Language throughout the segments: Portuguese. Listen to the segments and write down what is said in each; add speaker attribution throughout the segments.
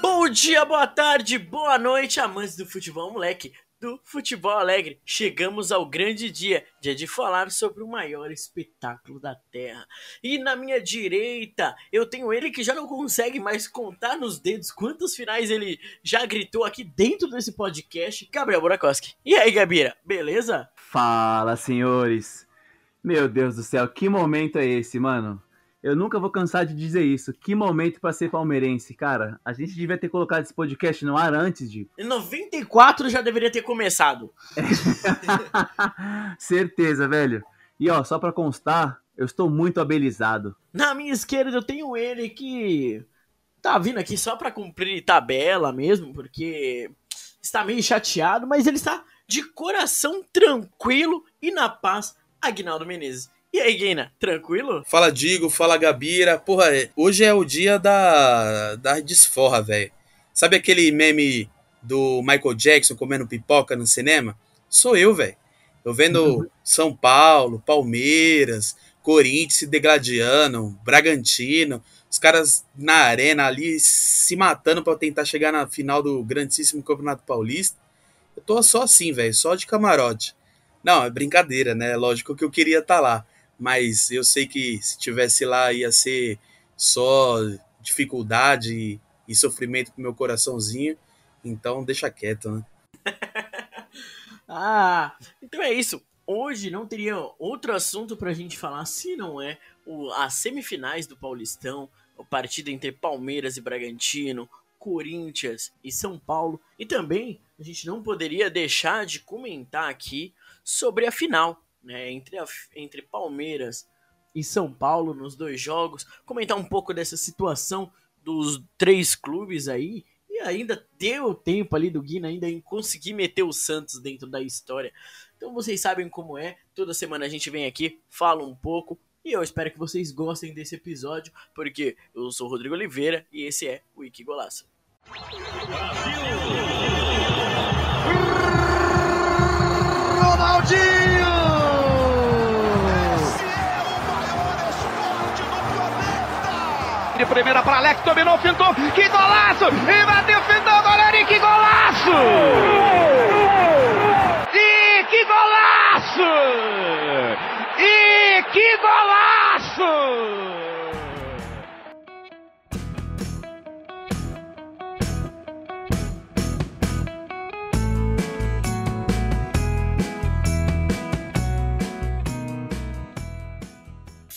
Speaker 1: Bom dia,
Speaker 2: boa tarde, boa noite, amantes do futebol, moleque, do futebol alegre. Chegamos ao grande dia, dia de falar sobre o maior espetáculo da Terra. E na minha direita, eu tenho ele que já não consegue mais contar nos dedos quantos finais ele já gritou aqui dentro desse podcast, Gabriel Burakoski. E aí, Gabira, beleza?
Speaker 3: Fala, senhores. Meu Deus do céu, que momento é esse, mano? Eu nunca vou cansar de dizer isso. Que momento pra ser palmeirense, cara. A gente devia ter colocado esse podcast no ar antes de.
Speaker 2: Em 94 já deveria ter começado.
Speaker 3: Certeza, velho. E ó, só pra constar, eu estou muito abelizado.
Speaker 2: Na minha esquerda eu tenho ele que tá vindo aqui só pra cumprir tabela mesmo, porque está meio chateado, mas ele está de coração tranquilo e na paz, Agnaldo Menezes. E aí, Guina, tranquilo?
Speaker 4: Fala Digo, fala Gabira. Porra, é- hoje é o dia da, da desforra, velho. Sabe aquele meme do Michael Jackson comendo pipoca no cinema? Sou eu, velho. Eu vendo São Paulo, Palmeiras, Corinthians se degladiando, Bragantino, os caras na arena ali se matando pra tentar chegar na final do grandíssimo Campeonato Paulista. Eu tô só assim, velho, só de camarote. Não, é brincadeira, né? Lógico que eu queria estar lá mas eu sei que se tivesse lá ia ser só dificuldade e, e sofrimento pro meu coraçãozinho, então deixa quieto, né?
Speaker 2: Ah, então é isso. Hoje não teria outro assunto pra gente falar se não é o, as semifinais do Paulistão, a partida entre Palmeiras e Bragantino, Corinthians e São Paulo. E também a gente não poderia deixar de comentar aqui sobre a final, né, entre, a, entre Palmeiras e São Paulo nos dois jogos, comentar um pouco dessa situação dos três clubes aí. E ainda deu tempo ali do Guina ainda em conseguir meter o Santos dentro da história. Então vocês sabem como é. Toda semana a gente vem aqui, fala um pouco. E eu espero que vocês gostem desse episódio, porque eu sou o Rodrigo Oliveira e esse é o Wiki Golaço.
Speaker 5: De primeira para Alex, dominou, fintou, que golaço! E bateu, fintou, goleiro, e que golaço!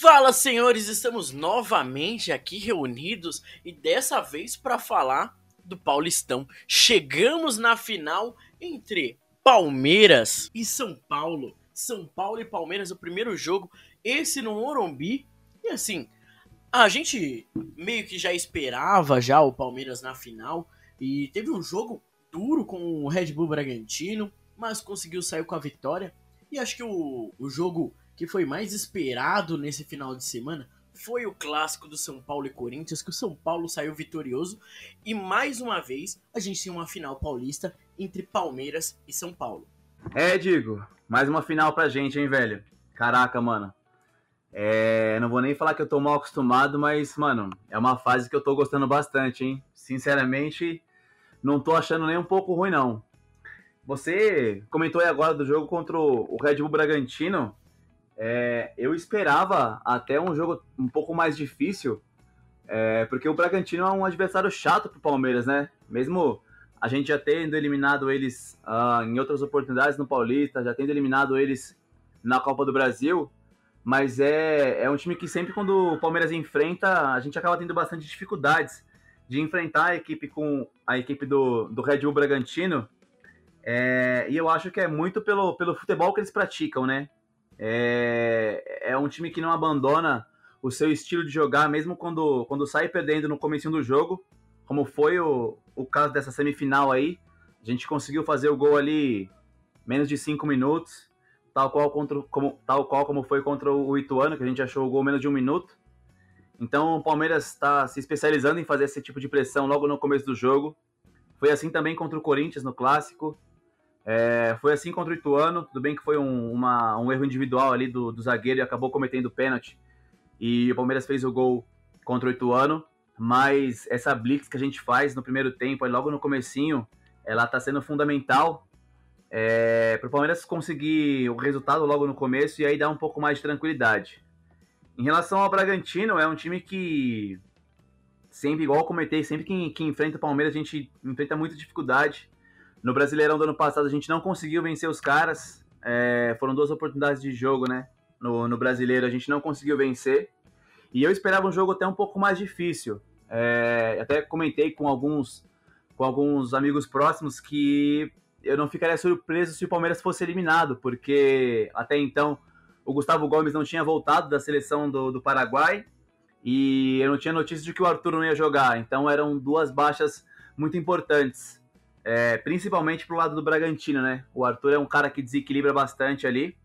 Speaker 2: Fala, senhores, estamos novamente aqui reunidos e dessa vez para falar do Paulistão. Chegamos na final entre Palmeiras e São Paulo. São Paulo e Palmeiras, o primeiro jogo, esse no Morumbi. E assim, a gente meio que já esperava já o Palmeiras na final e teve um jogo duro com o Red Bull Bragantino, mas conseguiu sair com a vitória. E acho que o, o jogo que foi mais esperado nesse final de semana foi o clássico do São Paulo e Corinthians, que o São Paulo saiu vitorioso. E mais uma vez a gente tem uma final paulista entre Palmeiras e São Paulo.
Speaker 3: É, Digo, mais uma final pra gente, hein, velho? Caraca, mano. É, não vou nem falar que eu tô mal acostumado, mas, mano, é uma fase que eu tô gostando bastante, hein? Sinceramente, não tô achando nem um pouco ruim, não. Você comentou aí agora do jogo contra o Red Bull Bragantino. É, eu esperava até um jogo um pouco mais difícil, é, porque o Bragantino é um adversário chato pro Palmeiras, né? Mesmo a gente já tendo eliminado eles ah, em outras oportunidades no Paulista, já tendo eliminado eles na Copa do Brasil, mas é, é um time que sempre quando o Palmeiras enfrenta, a gente acaba tendo bastante dificuldades de enfrentar a equipe com a equipe do, do Red Bull Bragantino. É, e eu acho que é muito pelo, pelo futebol que eles praticam, né? É, é um time que não abandona o seu estilo de jogar, mesmo quando, quando sai perdendo no começo do jogo, como foi o, o caso dessa semifinal aí. A gente conseguiu fazer o gol ali menos de cinco minutos, tal qual, contra, como, tal qual como foi contra o Ituano, que a gente achou o gol menos de um minuto. Então o Palmeiras está se especializando em fazer esse tipo de pressão logo no começo do jogo. Foi assim também contra o Corinthians no clássico. É, foi assim contra o Ituano. Tudo bem que foi um, uma, um erro individual ali do, do zagueiro e acabou cometendo pênalti. E o Palmeiras fez o gol contra o Ituano. Mas essa blitz que a gente faz no primeiro tempo, logo no comecinho, ela está sendo fundamental é, para o Palmeiras conseguir o resultado logo no começo e aí dar um pouco mais de tranquilidade. Em relação ao Bragantino, é um time que sempre, igual eu comentei, sempre que, que enfrenta o Palmeiras, a gente enfrenta muita dificuldade. No Brasileirão do ano passado, a gente não conseguiu vencer os caras. É, foram duas oportunidades de jogo, né? No, no brasileiro, a gente não conseguiu vencer. E eu esperava um jogo até um pouco mais difícil. É, até comentei com alguns, com alguns amigos próximos que eu não ficaria surpreso se o Palmeiras fosse eliminado, porque até então o Gustavo Gomes não tinha voltado da seleção do, do Paraguai e eu não tinha notícia de que o Arthur não ia jogar. Então eram duas baixas muito importantes, é, principalmente pro lado do Bragantino, né? O Arthur é um cara que desequilibra bastante ali,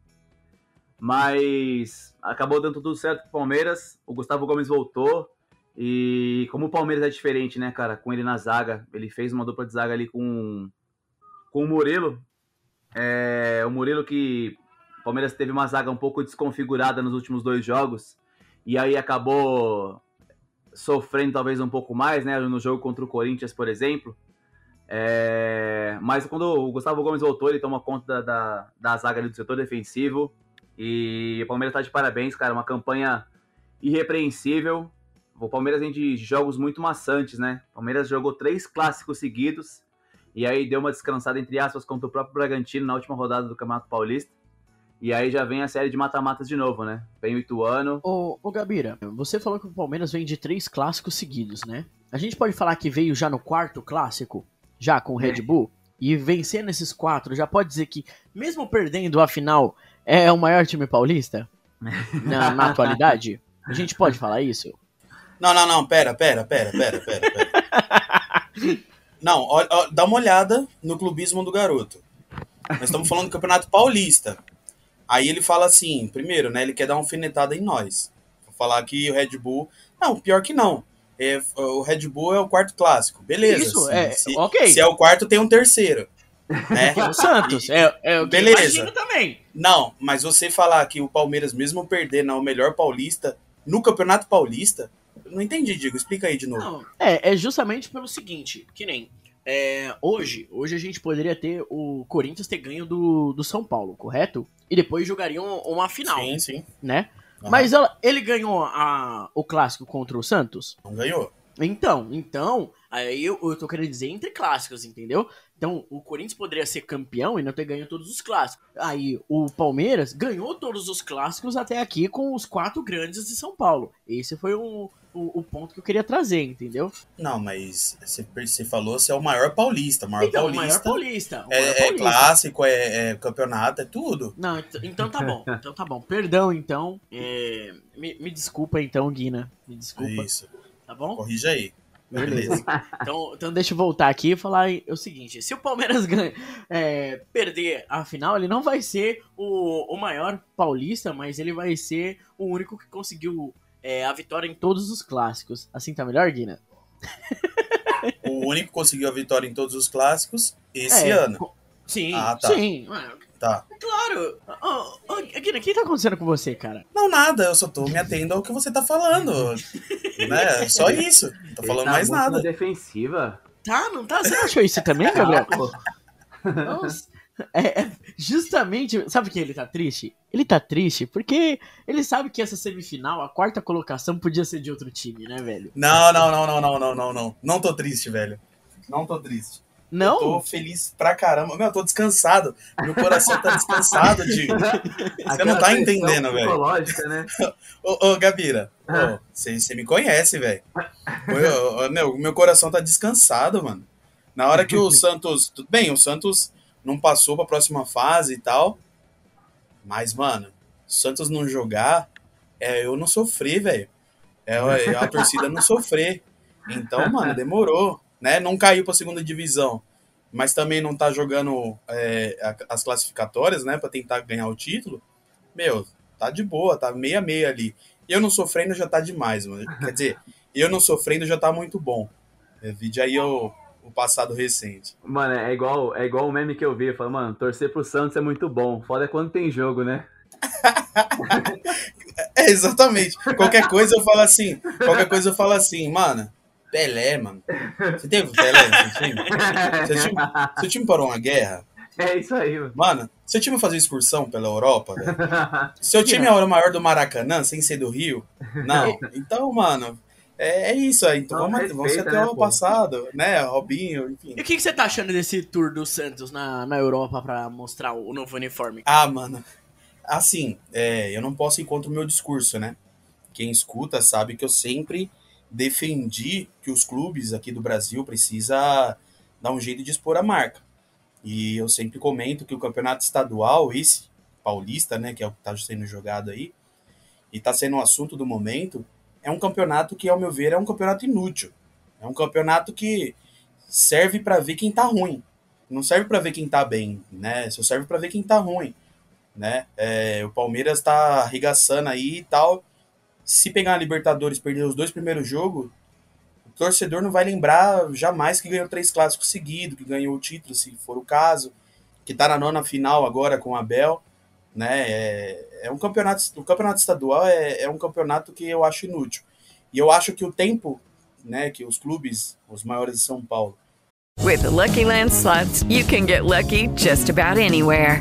Speaker 3: mas acabou dando tudo certo pro Palmeiras. O Gustavo Gomes voltou. E como o Palmeiras é diferente, né, cara, com ele na zaga, ele fez uma dupla de zaga ali com, com o Murilo. É, o Murilo que o Palmeiras teve uma zaga um pouco desconfigurada nos últimos dois jogos. E aí acabou sofrendo talvez um pouco mais, né? No jogo contra o Corinthians, por exemplo. É, mas quando o Gustavo Gomes voltou, ele toma conta da, da, da zaga do setor defensivo. E o Palmeiras está de parabéns, cara. Uma campanha irrepreensível. O Palmeiras vem de jogos muito maçantes, né? O Palmeiras jogou três clássicos seguidos. E aí deu uma descansada, entre aspas, contra o próprio Bragantino na última rodada do Campeonato Paulista. E aí já vem a série de mata-matas de novo, né? Vem o Ituano.
Speaker 2: Ô, ô, Gabira, você falou que o Palmeiras vem de três clássicos seguidos, né? A gente pode falar que veio já no quarto clássico, já com o Red Bull, e vencer nesses quatro, já pode dizer que, mesmo perdendo a final, é o maior time paulista? na, na atualidade? A gente pode falar isso?
Speaker 4: Não, não, não, pera, pera, pera, pera, pera, pera. não, ó, ó, dá uma olhada no clubismo do garoto. Nós estamos falando do Campeonato Paulista. Aí ele fala assim, primeiro, né? Ele quer dar uma alfinetada em nós. Falar que o Red Bull. Não, pior que não. É, o Red Bull é o quarto clássico. Beleza.
Speaker 2: Isso,
Speaker 4: se,
Speaker 2: é,
Speaker 4: se,
Speaker 2: ok.
Speaker 4: se é o quarto, tem um terceiro. Né?
Speaker 2: É o Santos. É, é o que
Speaker 4: Beleza.
Speaker 2: também.
Speaker 4: Não, mas você falar que o Palmeiras, mesmo perdendo ao melhor paulista, no Campeonato Paulista, eu não entendi, Diego. Explica aí de novo.
Speaker 2: Não, é, é justamente pelo seguinte, que nem é, hoje, hoje a gente poderia ter o Corinthians ter ganho do, do São Paulo, correto? E depois jogariam uma final,
Speaker 4: Sim, sim.
Speaker 2: né? Mas ela- ele ganhou a, o clássico contra o Santos?
Speaker 4: Não ganhou.
Speaker 2: Então, então, aí eu, eu tô querendo dizer entre clássicos, entendeu? Então, o Corinthians poderia ser campeão e não ter ganho todos os clássicos. Aí, o Palmeiras ganhou todos os clássicos até aqui com os quatro grandes de São Paulo. Esse foi o, o, o ponto que eu queria trazer, entendeu?
Speaker 4: Não, mas você, você falou se é o maior paulista. O maior
Speaker 2: então, o
Speaker 4: paulista.
Speaker 2: maior paulista. o
Speaker 4: É,
Speaker 2: maior
Speaker 4: é
Speaker 2: paulista.
Speaker 4: clássico, é, é campeonato, é tudo.
Speaker 2: Não, ent- então tá bom. Então tá bom. Perdão, então. É, me, me desculpa, então, Guina. Me desculpa,
Speaker 4: Isso.
Speaker 2: tá bom?
Speaker 4: Corrija aí.
Speaker 2: Beleza. Então, então deixa eu voltar aqui e falar o seguinte: se o Palmeiras ganha, é, perder a final, ele não vai ser o, o maior paulista, mas ele vai ser o único que conseguiu é, a vitória em todos os clássicos. Assim tá melhor, Guina?
Speaker 4: O único que conseguiu a vitória em todos os clássicos esse
Speaker 2: É,
Speaker 4: ano.
Speaker 2: Sim,
Speaker 4: Ah, tá.
Speaker 2: sim.
Speaker 4: Tá.
Speaker 2: Claro! Ô, Akira, o que tá acontecendo com você, cara?
Speaker 4: Não, nada, eu só tô me atendo ao que você tá falando. né? Só isso. Não tô
Speaker 3: Ele
Speaker 4: falando
Speaker 3: tá
Speaker 4: mais
Speaker 3: muito
Speaker 4: nada.
Speaker 3: Na defensiva.
Speaker 2: Tá, não tá? Você não achou isso também, Gabriel? Nossa. É, é justamente, sabe que ele tá triste? Ele tá triste porque ele sabe que essa semifinal, a quarta colocação, podia ser de outro time, né, velho?
Speaker 4: Não, não, não, não, não, não, não, não. Não tô triste, velho. Não tô triste. Eu
Speaker 2: Não?
Speaker 4: tô feliz pra caramba. Meu, eu tô descansado. Meu coração tá descansado, Digo. Você não tá entendendo, velho.
Speaker 3: Né?
Speaker 4: Ô, ô Gabira,
Speaker 3: Ah.
Speaker 4: você você me conhece, velho. Meu, meu coração tá descansado, mano. Na hora que o Santos. Tudo bem, o Santos não passou pra próxima fase e tal. Mas, mano, o Santos não jogar, é eu não sofrer, velho. É é a torcida não sofrer. Então, mano, demorou. Né? Não caiu pra segunda divisão. Mas também não tá jogando é, a- as classificatórias, né? Pra tentar ganhar o título. Meu, tá de boa, tá meia-meia ali. Eu não sofrendo já tá demais, mano. Quer dizer, eu não sofrendo já tá muito bom. É, Vide aí o, o passado recente.
Speaker 3: Mano, é igual, é igual o meme que eu vi. Fala, mano, torcer pro Santos é muito bom. Foda é quando tem jogo, né?
Speaker 4: É, exatamente. Qualquer coisa eu falo assim. Qualquer coisa eu falo assim, mano. Pelé, mano. Você teve o Pelé no seu time? Seu time, seu time parou uma guerra?
Speaker 3: É isso aí, mano.
Speaker 4: Mano, seu time fazia excursão pela Europa, velho? Seu time é o maior do Maracanã, sem ser do Rio? Não. Então, mano, é, é isso aí. Então vamos, vamos
Speaker 3: respeita,
Speaker 4: até
Speaker 3: né,
Speaker 4: o
Speaker 3: pô?
Speaker 4: passado, né? Robinho, enfim.
Speaker 2: E o que, que você tá achando desse tour do Santos na, na Europa pra mostrar o novo uniforme?
Speaker 4: Ah, mano. Assim, é, eu não posso ir contra o meu discurso, né? Quem escuta sabe que eu sempre defendi que os clubes aqui do Brasil precisa dar um jeito de expor a marca. E eu sempre comento que o campeonato estadual, esse paulista, né, que é o que está sendo jogado aí, e está sendo o assunto do momento, é um campeonato que, ao meu ver, é um campeonato inútil. É um campeonato que serve para ver quem tá ruim. Não serve para ver quem tá bem, né? Só serve para ver quem tá ruim, né? É, o Palmeiras tá arregaçando aí e tal. Se pegar a Libertadores e perder os dois primeiros jogos, o torcedor não vai lembrar jamais que ganhou três clássicos seguidos, que ganhou o título, se for o caso, que tá na nona final agora com o Abel, né? É, é um campeonato, o campeonato estadual é, é um campeonato que eu acho inútil. E eu acho que o tempo, né, que os clubes, os maiores de São Paulo,
Speaker 6: With the Lucky Land slots, you can get lucky just about anywhere.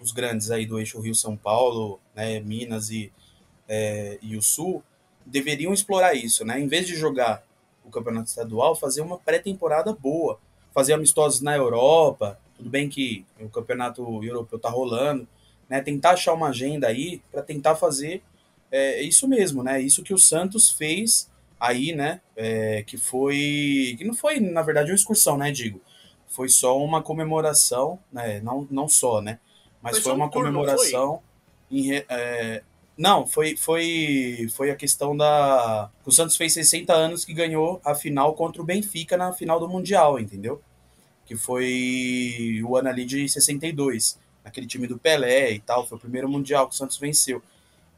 Speaker 4: Os grandes aí do eixo Rio-São Paulo, né, Minas e, é, e o Sul, deveriam explorar isso, né? Em vez de jogar o campeonato estadual, fazer uma pré-temporada boa, fazer amistosos na Europa, tudo bem que o campeonato europeu tá rolando, né? Tentar achar uma agenda aí para tentar fazer é, isso mesmo, né? Isso que o Santos fez aí, né? É, que foi. Que não foi, na verdade, uma excursão, né, Digo? Foi só uma comemoração, né? Não, não só, né? Mas
Speaker 7: Foi
Speaker 4: foi,
Speaker 7: um
Speaker 4: uma
Speaker 7: não
Speaker 4: comemoração. em re- é, não, foi, foi, foi a questão da. O Santos fez 60 anos que ganhou a final contra o Benfica na final do Mundial, entendeu? Que foi o ano ali de 62. Aquele time do Pelé e tal. Foi o primeiro Mundial que o Santos venceu.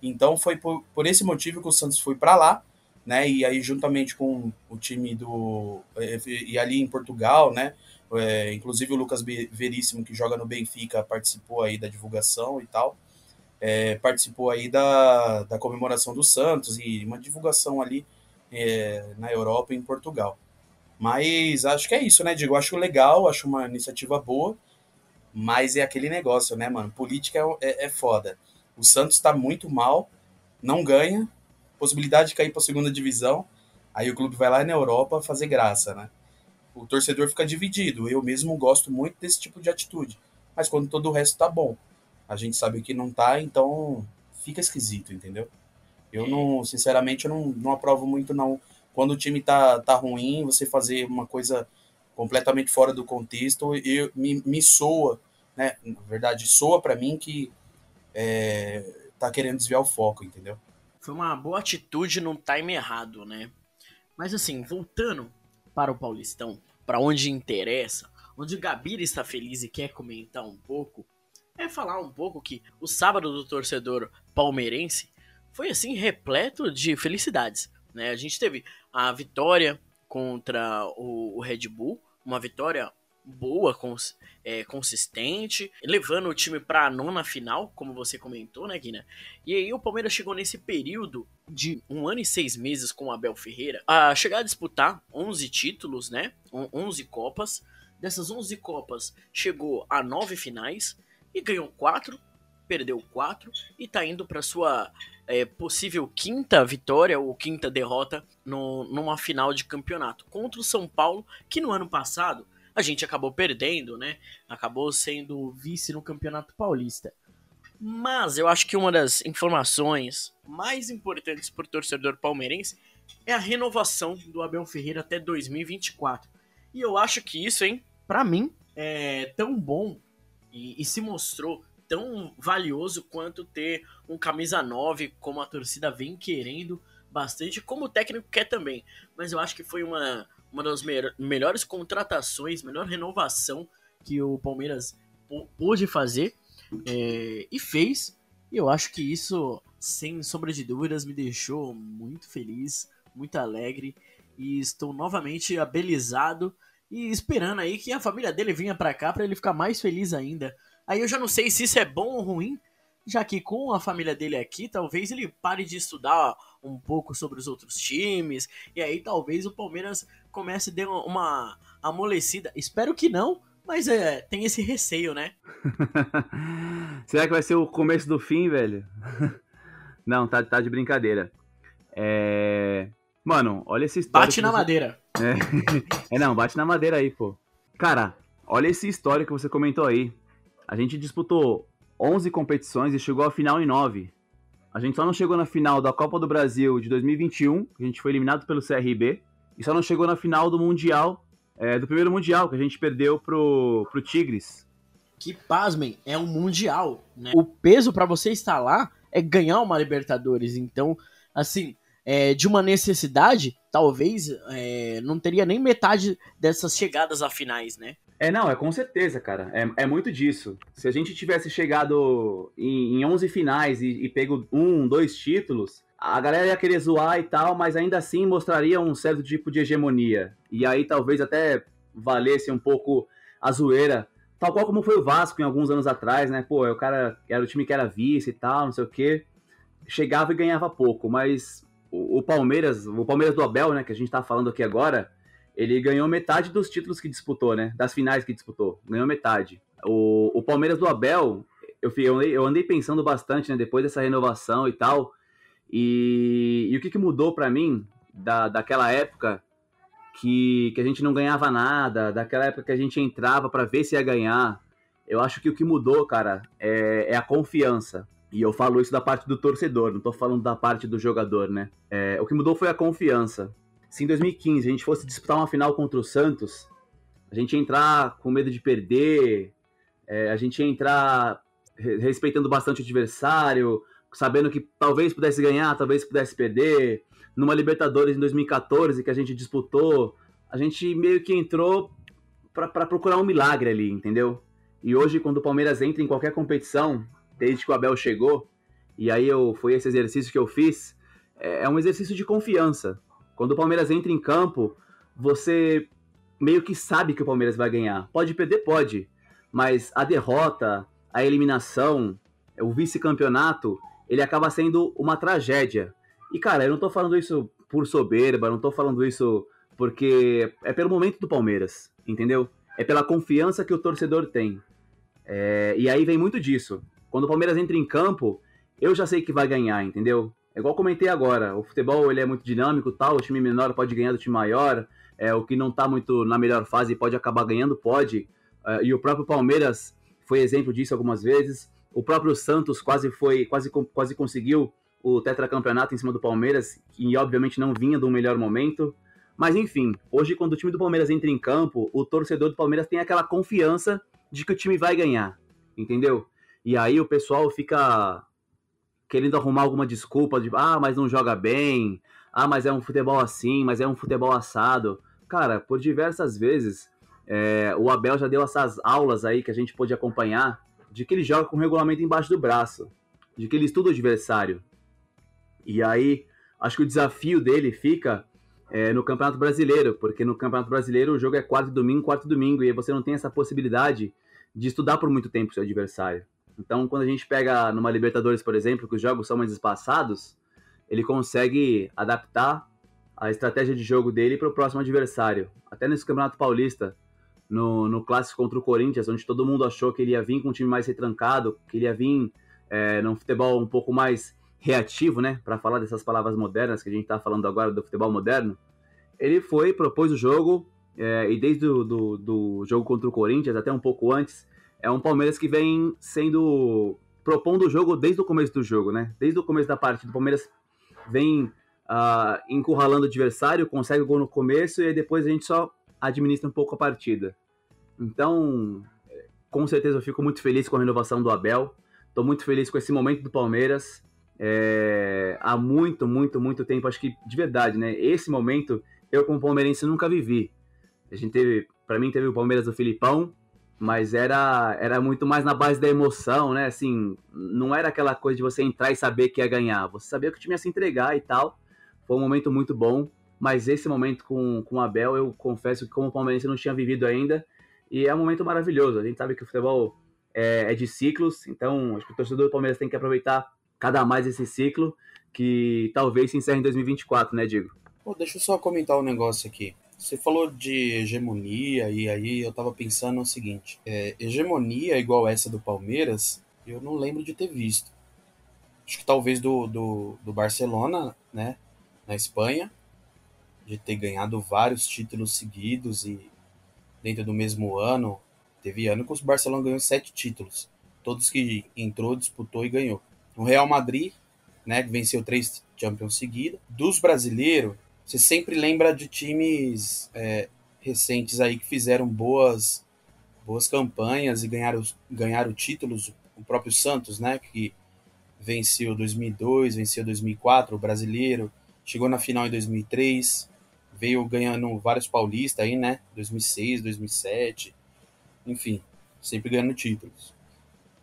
Speaker 4: Então foi por, por esse motivo que o Santos foi para lá, né? E aí juntamente com o time do eh, e ali em Portugal, né? É, inclusive o Lucas Veríssimo que joga no Benfica participou aí da divulgação e tal. É, participou aí da, da comemoração do Santos e uma divulgação ali é, na Europa e em Portugal. Mas acho que é isso, né, Diego? Acho legal, acho uma iniciativa boa, mas é aquele negócio, né, mano? Política é, é, é foda. O Santos tá muito mal, não ganha, possibilidade de cair pra segunda divisão, aí o clube vai lá na Europa fazer graça, né? O torcedor fica dividido. Eu mesmo gosto muito desse tipo de atitude, mas quando todo o resto tá bom, a gente sabe que não tá, então fica esquisito, entendeu? Eu não, sinceramente, eu não, não aprovo muito, não. Quando o time tá, tá ruim, você fazer uma coisa completamente fora do contexto, eu, me, me soa né? Na verdade, soa pra mim que é, tá querendo desviar o foco, entendeu?
Speaker 2: Foi uma boa atitude num time errado, né? Mas assim, voltando para o Paulistão, para onde interessa, onde o Gabira está feliz e quer comentar um pouco, é falar um pouco que o sábado do torcedor palmeirense foi assim repleto de felicidades, né? A gente teve a vitória contra o, o Red Bull, uma vitória boa, cons, é, consistente, levando o time para a nona final, como você comentou, né, Guina? E aí o Palmeiras chegou nesse período de um ano e seis meses com o Abel Ferreira a chegar a disputar 11 títulos, né? 11 Copas. Dessas 11 Copas, chegou a nove finais e ganhou quatro, perdeu quatro e tá indo para sua é, possível quinta vitória ou quinta derrota no, numa final de campeonato contra o São Paulo, que no ano passado a gente acabou perdendo, né? Acabou sendo vice no Campeonato Paulista. Mas eu acho que uma das informações mais importantes para o torcedor palmeirense é a renovação do Abel Ferreira até 2024. E eu acho que isso, hein, para mim, é tão bom e, e, se mostrou tão valioso quanto ter um camisa 9, como a torcida vem querendo bastante, como o técnico quer também. Mas eu acho que foi uma, uma das me melhores contratações, melhor renovação que o Palmeiras pôde fazer é, e fez. E eu acho que isso, sem sombra de dúvidas, me deixou muito feliz, muito alegre e estou novamente abelizado e esperando aí que a família dele venha para cá para ele ficar mais feliz ainda. Aí eu já não sei se isso é bom ou ruim, já que com a família dele aqui, talvez ele pare de estudar um pouco sobre os outros times, e aí talvez o Palmeiras comece a dar uma amolecida. Espero que não, mas é, tem esse receio, né?
Speaker 3: Será que vai ser o começo do fim, velho? não, tá, tá de brincadeira. É... Mano, olha essa história.
Speaker 2: Bate na você... madeira.
Speaker 3: É. é, não, bate na madeira aí, pô. Cara, olha essa história que você comentou aí. A gente disputou 11 competições e chegou à final em 9. A gente só não chegou na final da Copa do Brasil de 2021, que a gente foi eliminado pelo CRB, e só não chegou na final do Mundial, é, do primeiro Mundial, que a gente perdeu pro, pro Tigres.
Speaker 2: Que, pasmem, é um Mundial, né? O peso para você estar lá é ganhar uma Libertadores. Então, assim, é, de uma necessidade, talvez é, não teria nem metade dessas chegadas a finais, né?
Speaker 3: É, não, é com certeza, cara. É, é muito disso. Se a gente tivesse chegado em, em 11 finais e, e pego um, dois títulos, a galera ia querer zoar e tal, mas ainda assim mostraria um certo tipo de hegemonia. E aí talvez até valesse um pouco a zoeira. Tal qual como foi o Vasco em alguns anos atrás, né? Pô, o cara era o time que era vice e tal, não sei o quê. Chegava e ganhava pouco, mas o, o Palmeiras, o Palmeiras do Abel, né, que a gente tá falando aqui agora, ele ganhou metade dos títulos que disputou, né? Das finais que disputou. Ganhou metade. O, o Palmeiras do Abel, eu, andei, eu andei pensando bastante, né? Depois dessa renovação e tal. E, e o que, que mudou para mim da, daquela época que, que a gente não ganhava nada, daquela época que a gente entrava para ver se ia ganhar. Eu acho que o que mudou, cara, é, é a confiança. E eu falo isso da parte do torcedor, não tô falando da parte do jogador, né? É, o que mudou foi a confiança se em 2015 a gente fosse disputar uma final contra o Santos, a gente ia entrar com medo de perder, é, a gente ia entrar respeitando bastante o adversário, sabendo que talvez pudesse ganhar, talvez pudesse perder. Numa Libertadores em 2014 que a gente disputou, a gente meio que entrou para procurar um milagre ali, entendeu? E hoje, quando o Palmeiras entra em qualquer competição, desde que o Abel chegou, e aí eu foi esse exercício que eu fiz, é, é um exercício de confiança. Quando o Palmeiras entra em campo, você meio que sabe que o Palmeiras vai ganhar. Pode perder, pode. Mas a derrota, a eliminação, o vice-campeonato, ele acaba sendo uma tragédia. E, cara, eu não tô falando isso por soberba, não tô falando isso porque é pelo momento do Palmeiras, entendeu? É pela confiança que o torcedor tem. É... e aí vem muito disso. Quando o Palmeiras entra em campo, eu já sei que vai ganhar, entendeu? É igual comentei agora, o futebol ele é muito dinâmico, tal, o time menor pode ganhar do time maior, é, o que não está muito na melhor fase pode acabar ganhando, pode. É, e o próprio Palmeiras foi exemplo disso algumas vezes. O próprio Santos quase foi, quase, quase conseguiu o tetracampeonato em cima do Palmeiras, e obviamente não vinha um melhor momento. Mas enfim, hoje quando o time do Palmeiras entra em campo, o torcedor do Palmeiras tem aquela confiança de que o time vai ganhar. entendeu? E aí o pessoal fica querendo arrumar alguma desculpa de, ah, mas não joga bem, ah, mas é um futebol assim, mas é um futebol assado. Cara, por diversas vezes, é, o Abel já deu essas aulas aí que a gente pôde acompanhar de que ele joga com o regulamento embaixo do braço, de que ele estuda o adversário. E aí, acho que o desafio dele fica é, no Campeonato Brasileiro, porque no Campeonato Brasileiro o jogo é quarto domingo, quarto domingo, e você não tem essa possibilidade de estudar por muito tempo o seu adversário. Então, quando a gente pega numa Libertadores, por exemplo, que os jogos são mais espaçados, ele consegue adaptar a estratégia de jogo dele para o próximo adversário. Até nesse Campeonato Paulista, no, no clássico contra o Corinthians, onde todo mundo achou que ele ia vir com um time mais retrancado, que ele ia vir é, num futebol um pouco mais reativo, né? Para falar dessas palavras modernas que a gente está falando agora do futebol moderno. Ele foi, propôs o jogo, é, e desde o do, do jogo contra o Corinthians, até um pouco antes, é um Palmeiras que vem sendo propondo o jogo desde o começo do jogo, né? Desde o começo da partida, o Palmeiras vem uh, encurralando o adversário, consegue o gol no começo e aí depois a gente só administra um pouco a partida. Então, com certeza eu fico muito feliz com a renovação do Abel. Estou muito feliz com esse momento do Palmeiras. É, há muito, muito, muito tempo, acho que de verdade, né? Esse momento eu como palmeirense nunca vivi. A gente teve, para mim teve o Palmeiras do Filipão, mas era, era muito mais na base da emoção, né? Assim, não era aquela coisa de você entrar e saber que ia ganhar. Você sabia que o time ia se entregar e tal. Foi um momento muito bom, mas esse momento com, com o Abel, eu confesso que como palmeirense não tinha vivido ainda. E é um momento maravilhoso. A gente sabe que o futebol é, é de ciclos, então acho que o torcedor do Palmeiras tem que aproveitar cada mais esse ciclo, que talvez se encerre em 2024, né, Diego?
Speaker 4: Pô, deixa eu só comentar um negócio aqui. Você falou de hegemonia, e aí eu tava pensando o seguinte: é, hegemonia igual essa do Palmeiras, eu não lembro de ter visto. Acho que talvez do, do, do Barcelona, né, na Espanha, de ter ganhado vários títulos seguidos e dentro do mesmo ano. Teve ano que o Barcelona ganhou sete títulos. Todos que entrou, disputou e ganhou. O Real Madrid, né, que venceu três Champions seguidos. Dos brasileiros, você sempre lembra de times é, recentes aí que fizeram boas boas campanhas e ganharam, ganharam títulos. O próprio Santos, né, que venceu 2002, venceu 2004, o brasileiro, chegou na final em 2003, veio ganhando vários paulistas aí, né, 2006, 2007, enfim, sempre ganhando títulos.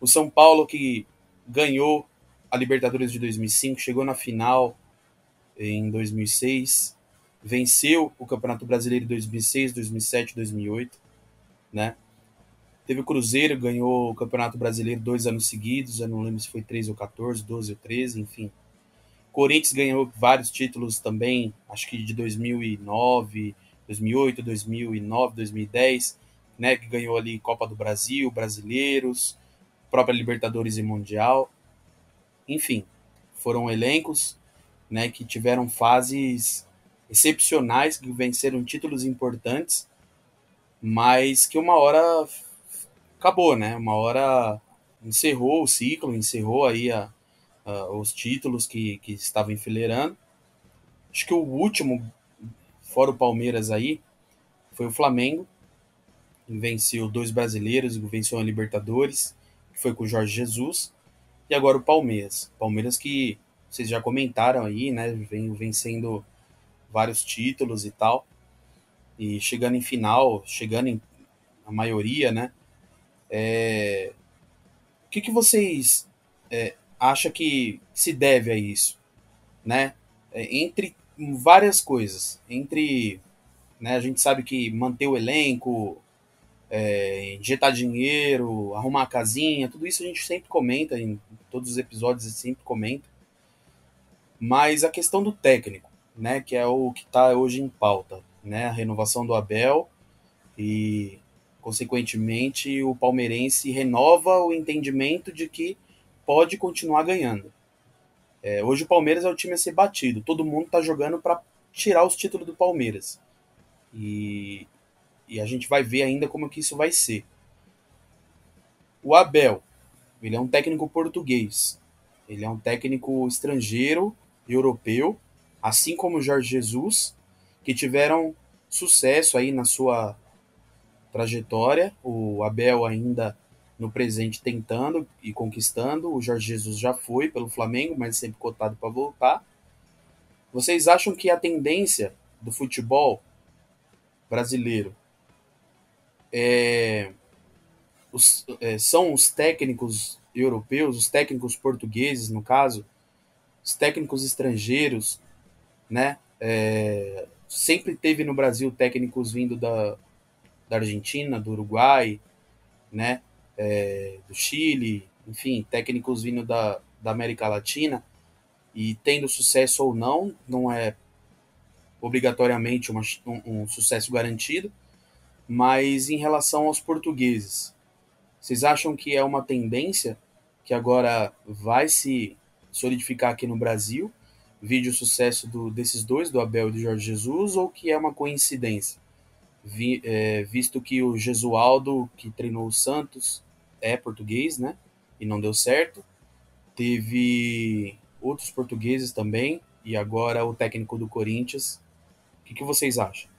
Speaker 4: O São Paulo que ganhou a Libertadores de 2005, chegou na final em 2006, venceu o Campeonato Brasileiro em 2006, 2007, 2008, né? Teve o Cruzeiro, ganhou o Campeonato Brasileiro dois anos seguidos, eu não lembro se foi 13 ou 14, 12 ou 13, enfim. Corinthians ganhou vários títulos também, acho que de 2009, 2008, 2009, 2010, né, que ganhou ali Copa do Brasil, Brasileiros, própria Libertadores e Mundial. Enfim, foram elencos né, que tiveram fases excepcionais, que venceram títulos importantes, mas que uma hora acabou, né? Uma hora encerrou o ciclo, encerrou aí a, a, os títulos que, que estavam enfileirando. Acho que o último, fora o Palmeiras aí, foi o Flamengo, que venceu dois brasileiros, venceu a Libertadores, que foi com o Jorge Jesus, e agora o Palmeiras. Palmeiras que vocês já comentaram aí, né? Vem vencendo vários títulos e tal. E chegando em final, chegando em a maioria, né? É... O que, que vocês é, acham que se deve a isso, né? É, entre várias coisas, entre, né? A gente sabe que manter o elenco, é, injetar dinheiro, arrumar a casinha, tudo isso a gente sempre comenta em todos os episódios, a gente sempre comenta. Mas a questão do técnico, né, que é o que está hoje em pauta, né, a renovação do Abel e, consequentemente, o palmeirense renova o entendimento de que pode continuar ganhando. É, hoje o Palmeiras é o time a ser batido, todo mundo está jogando para tirar os títulos do Palmeiras. E, e a gente vai ver ainda como que isso vai ser. O Abel, ele é um técnico português, ele é um técnico estrangeiro europeu, assim como Jorge Jesus, que tiveram sucesso aí na sua trajetória. O Abel ainda no presente tentando e conquistando. O Jorge Jesus já foi pelo Flamengo, mas sempre cotado para voltar. Vocês acham que a tendência do futebol brasileiro é, os, é, são os técnicos europeus, os técnicos portugueses, no caso, os técnicos estrangeiros, né? É, sempre teve no Brasil técnicos vindo da, da Argentina, do Uruguai, né? É, do Chile, enfim, técnicos vindo da, da América Latina e tendo sucesso ou não, não é obrigatoriamente uma, um, um sucesso garantido, mas em relação aos portugueses, vocês acham que é uma tendência que agora vai se solidificar aqui no Brasil, vídeo sucesso do, desses dois, do Abel e do Jorge Jesus, ou que é uma coincidência? Vi, é, visto que o Jesualdo, que treinou o Santos, é português, né? E não deu certo. Teve outros portugueses também, e agora o técnico do Corinthians. O que, que vocês acham?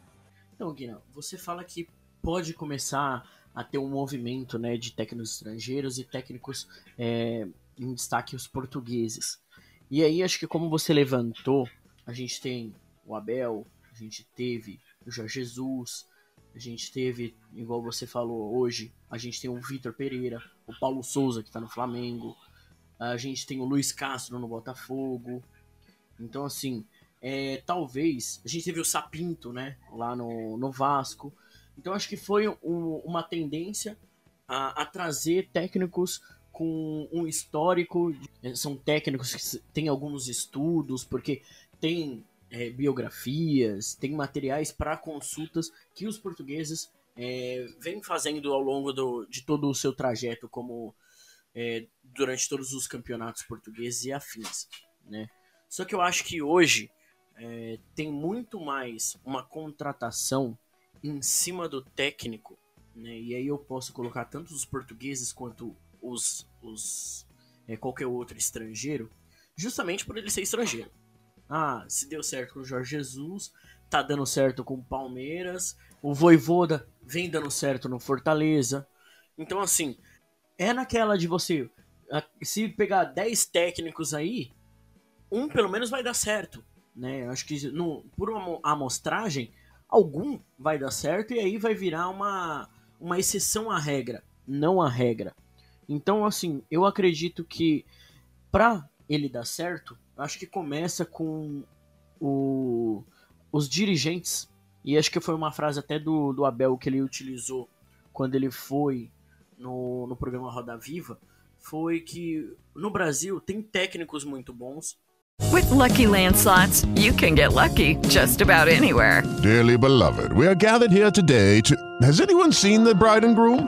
Speaker 2: Então, Guina, você fala que pode começar a ter um movimento né, de técnicos estrangeiros e técnicos é, em destaque os portugueses. E aí, acho que como você levantou, a gente tem o Abel, a gente teve o Jorge Jesus, a gente teve, igual você falou hoje, a gente tem o Vitor Pereira, o Paulo Souza que está no Flamengo, a gente tem o Luiz Castro no Botafogo. Então, assim, é, talvez. A gente teve o Sapinto, né? Lá no, no Vasco. Então, acho que foi um, uma tendência a, a, trazer técnicos com um histórico. São técnicos que têm alguns estudos, porque tem é, biografias, tem materiais para consultas que os portugueses é, vêm fazendo ao longo do, de todo o seu trajeto como é, durante todos os campeonatos portugueses e afins, né? Só que eu acho que hoje é, tem muito mais uma contratação em cima do técnico, né? E aí eu posso colocar tanto os portugueses quanto os, os é, qualquer outro estrangeiro, justamente por ele ser estrangeiro. Ah, se deu certo com o Jorge Jesus, tá dando certo com o Palmeiras, o Voivoda vem dando certo no Fortaleza. Então, assim, é naquela de você. Se pegar 10 técnicos aí, um pelo menos vai dar certo. Né? Acho que no, por uma amostragem, algum vai dar certo e aí vai virar uma, uma exceção à regra, não a regra. Então, assim, eu acredito que para ele dar certo, acho que começa com o, os dirigentes. E acho que foi uma frase até do, do Abel que ele utilizou quando ele foi no, no programa Roda Viva foi que no Brasil tem técnicos muito bons.
Speaker 6: With lucky landslots, you can get lucky just about anywhere.
Speaker 8: Dearly beloved, we are gathered here today to. Has anyone seen the bride and groom?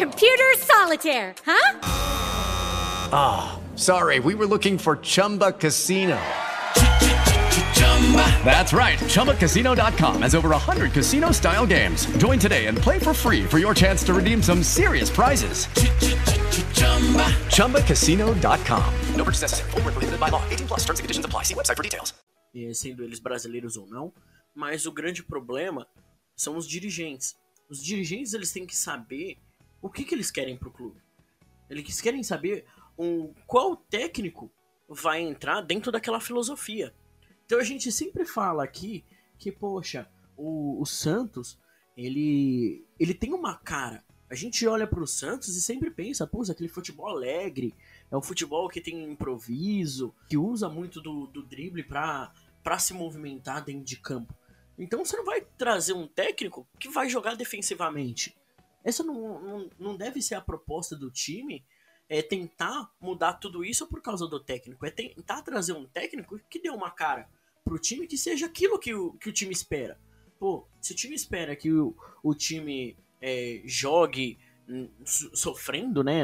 Speaker 9: Computer solitaire. Huh?
Speaker 10: Ah, oh, sorry. We were looking for Chumba Casino. That's right. ChumbaCasino.com has over 100 casino style games. Join today and play for free for your chance to redeem some serious prizes. ChumbaCasino.com. No purchase necessary. Full prohibited by law. 18 plus terms and conditions apply. See website for details.
Speaker 2: E sendo eles brasileiros ou não, mas o grande problema são os dirigentes. Os dirigentes eles têm que saber o que, que eles querem pro clube. Eles querem saber um, qual técnico vai entrar dentro daquela filosofia. Então a gente sempre fala aqui que, poxa, o, o Santos, ele, ele tem uma cara. A gente olha para o Santos e sempre pensa, pô, aquele futebol alegre, é um futebol que tem improviso, que usa muito do, do drible para se movimentar dentro de campo. Então você não vai trazer um técnico que vai jogar defensivamente. Essa não, não, não deve ser a proposta do time, é tentar mudar tudo isso por causa do técnico. É tentar trazer um técnico que dê uma cara pro time que seja aquilo que o, que o time espera. Pô, se o time espera que o, o time é, jogue hum, so- sofrendo, né?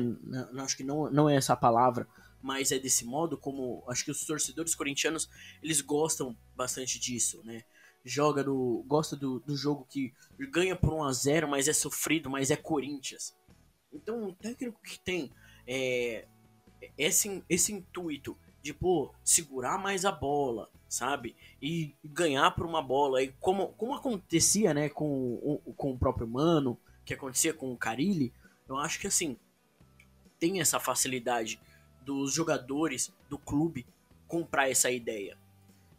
Speaker 2: Acho que não, não é essa a palavra, mas é desse modo, como acho que os torcedores corintianos, eles gostam bastante disso, né? Joga do. gosta do, do jogo que ganha por 1 a 0 mas é sofrido, mas é Corinthians. Então, um técnico que tem é, esse, esse intuito de, pô, segurar mais a bola, sabe? E ganhar por uma bola. E como, como acontecia, né, com, o- com o próprio Mano, que acontecia com o Carilli, eu acho que, assim, tem essa facilidade dos jogadores do clube comprar essa ideia.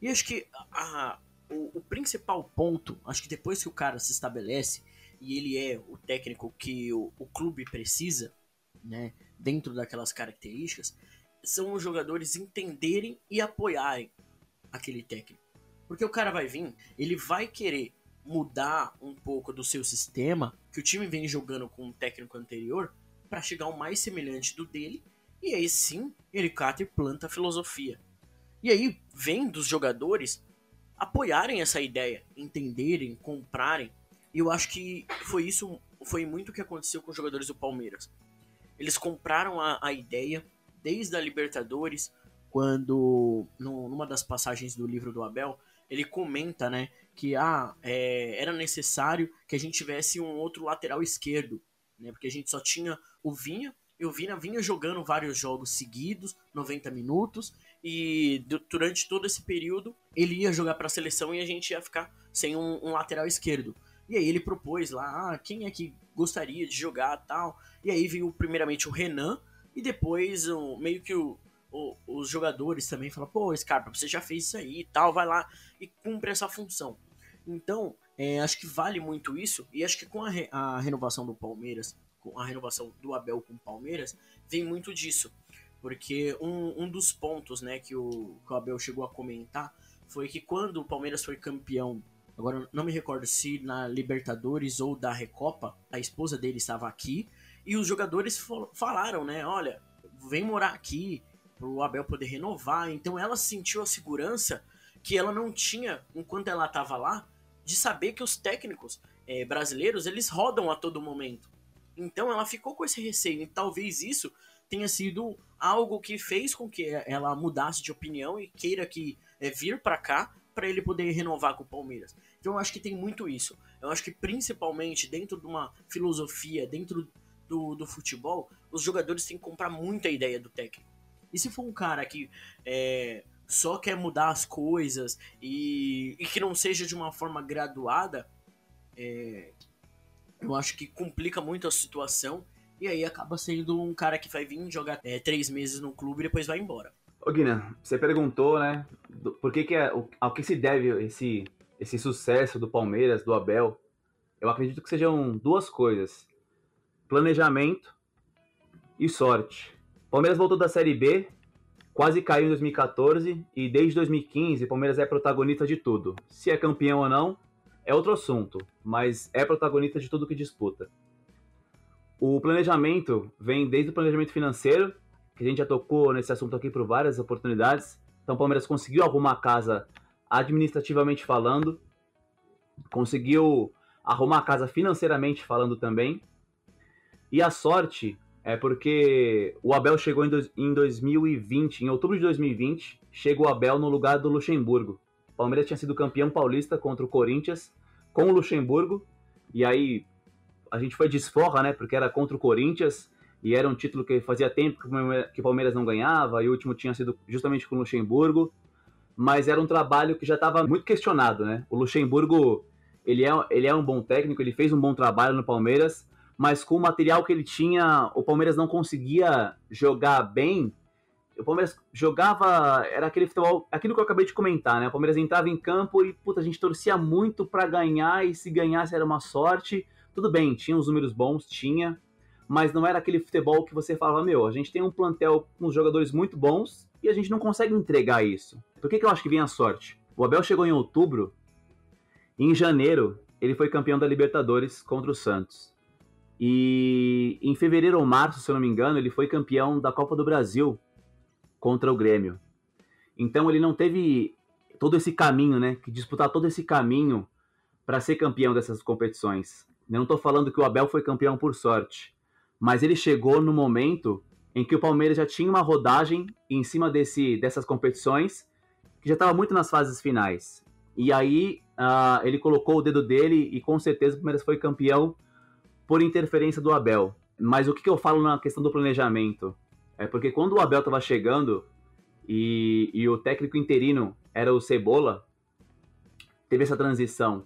Speaker 2: E acho que a- o, o principal ponto, acho que depois que o cara se estabelece e ele é o técnico que o, o clube precisa, né, dentro daquelas características, são os jogadores entenderem e apoiarem aquele técnico. Porque o cara vai vir, ele vai querer mudar um pouco do seu sistema, que o time vem jogando com o técnico anterior, para chegar ao mais semelhante do dele, e aí sim ele cata e planta a filosofia. E aí vem dos jogadores apoiarem essa ideia, entenderem, comprarem. E eu acho que foi isso, foi muito o que aconteceu com os jogadores do Palmeiras. Eles compraram a, a ideia desde a Libertadores, quando no- numa das passagens do livro do Abel ele comenta, né, que ah, é, era necessário que a gente tivesse um outro lateral esquerdo, né, porque a gente só tinha o Vinha e o Vinha vinha jogando vários jogos seguidos, 90 minutos, e du- durante todo esse período ele ia jogar para a seleção e a gente ia ficar sem um, um lateral esquerdo. E aí ele propôs lá, ah, quem é que gostaria de jogar tal. E aí veio primeiramente o Renan e depois o, meio que o, o- os jogadores também falam, pô, Scarpa, você já fez isso aí e tal, vai lá e cumpre essa função. Então, é, acho que vale muito isso, e acho que com a, re- a renovação do Palmeiras, com a renovação do Abel com o Palmeiras, vem muito disso. Porque um, um dos pontos né, que, o, que o Abel chegou a comentar foi que quando o Palmeiras foi campeão, agora não me recordo se na Libertadores ou da Recopa, a esposa dele estava aqui, e os jogadores fal- falaram, né, olha, vem morar aqui, pro Abel poder renovar. Então ela sentiu a segurança que ela não tinha enquanto ela estava lá, de saber que os técnicos eh, brasileiros eles rodam a todo momento. Então ela ficou com esse receio e talvez isso tenha sido algo que fez com que ela mudasse de opinião e queira que eh, vir para cá para ele poder renovar com o Palmeiras. Então eu acho que tem muito isso. Eu acho que principalmente dentro de uma filosofia, dentro do, do futebol, os jogadores têm que comprar muita ideia do técnico. E se for um cara que é, só quer mudar as coisas e, e que não seja de uma forma graduada, é, eu acho que complica muito a situação. E aí acaba sendo um cara que vai vir jogar é, três meses no clube e depois vai embora.
Speaker 3: Ô Guina, você perguntou, né, do- por que que é, ao que se deve esse, esse sucesso do Palmeiras, do Abel? Eu acredito que sejam duas coisas: planejamento e sorte. O Palmeiras voltou da Série B, quase caiu em 2014 e desde 2015 o Palmeiras é protagonista de tudo. Se é campeão ou não, é outro assunto, mas é protagonista de tudo que disputa. O planejamento vem desde o planejamento financeiro, que a gente já tocou nesse assunto aqui por várias oportunidades. Então o Palmeiras conseguiu arrumar a casa administrativamente falando, conseguiu arrumar a casa financeiramente falando também. E a sorte é porque o Abel chegou em, dois- em 2020, em outubro de 2020, chega o Abel no lugar do Luxemburgo. O Palmeiras tinha sido campeão paulista contra o Corinthians com o Luxemburgo, e aí a gente foi desforra, né? Porque era contra o Corinthians e era um título que fazia tempo que o Palmeiras- não ganhava e o último tinha sido justamente com o Luxemburgo. Mas era um trabalho que já estava muito questionado, né? O Luxemburgo, ele é, ele é um bom técnico, ele fez um bom trabalho no Palmeiras, mas com o material que ele tinha, o Palmeiras não conseguia jogar bem. O Palmeiras jogava, era aquele futebol, aquilo que eu acabei de comentar, né? O Palmeiras entrava em campo e, puta, a gente torcia muito para ganhar e se ganhasse era uma sorte. Tudo bem, tinha os números bons, tinha, mas não era aquele futebol que você falava, meu, a gente tem um plantel com jogadores muito bons e a gente não consegue entregar isso. Por que, que eu acho que vem a sorte? O Abel chegou em outubro e em janeiro ele foi campeão da Libertadores contra o Santos. E em fevereiro ou março, se eu não me engano, ele foi campeão da Copa do Brasil contra o Grêmio. Então ele não teve todo esse caminho, né? Que disputar todo esse caminho para ser campeão dessas competições. Eu não estou falando que o Abel foi campeão por sorte, mas ele chegou no momento em que o Palmeiras já tinha uma rodagem em cima desse, dessas competições, que já estava muito nas fases finais. E aí uh, ele colocou o dedo dele e com certeza o Palmeiras foi campeão por interferência do Abel. Mas o que, que eu falo na questão do planejamento? É porque quando o Abel estava chegando e, e o técnico interino era o Cebola, teve essa transição.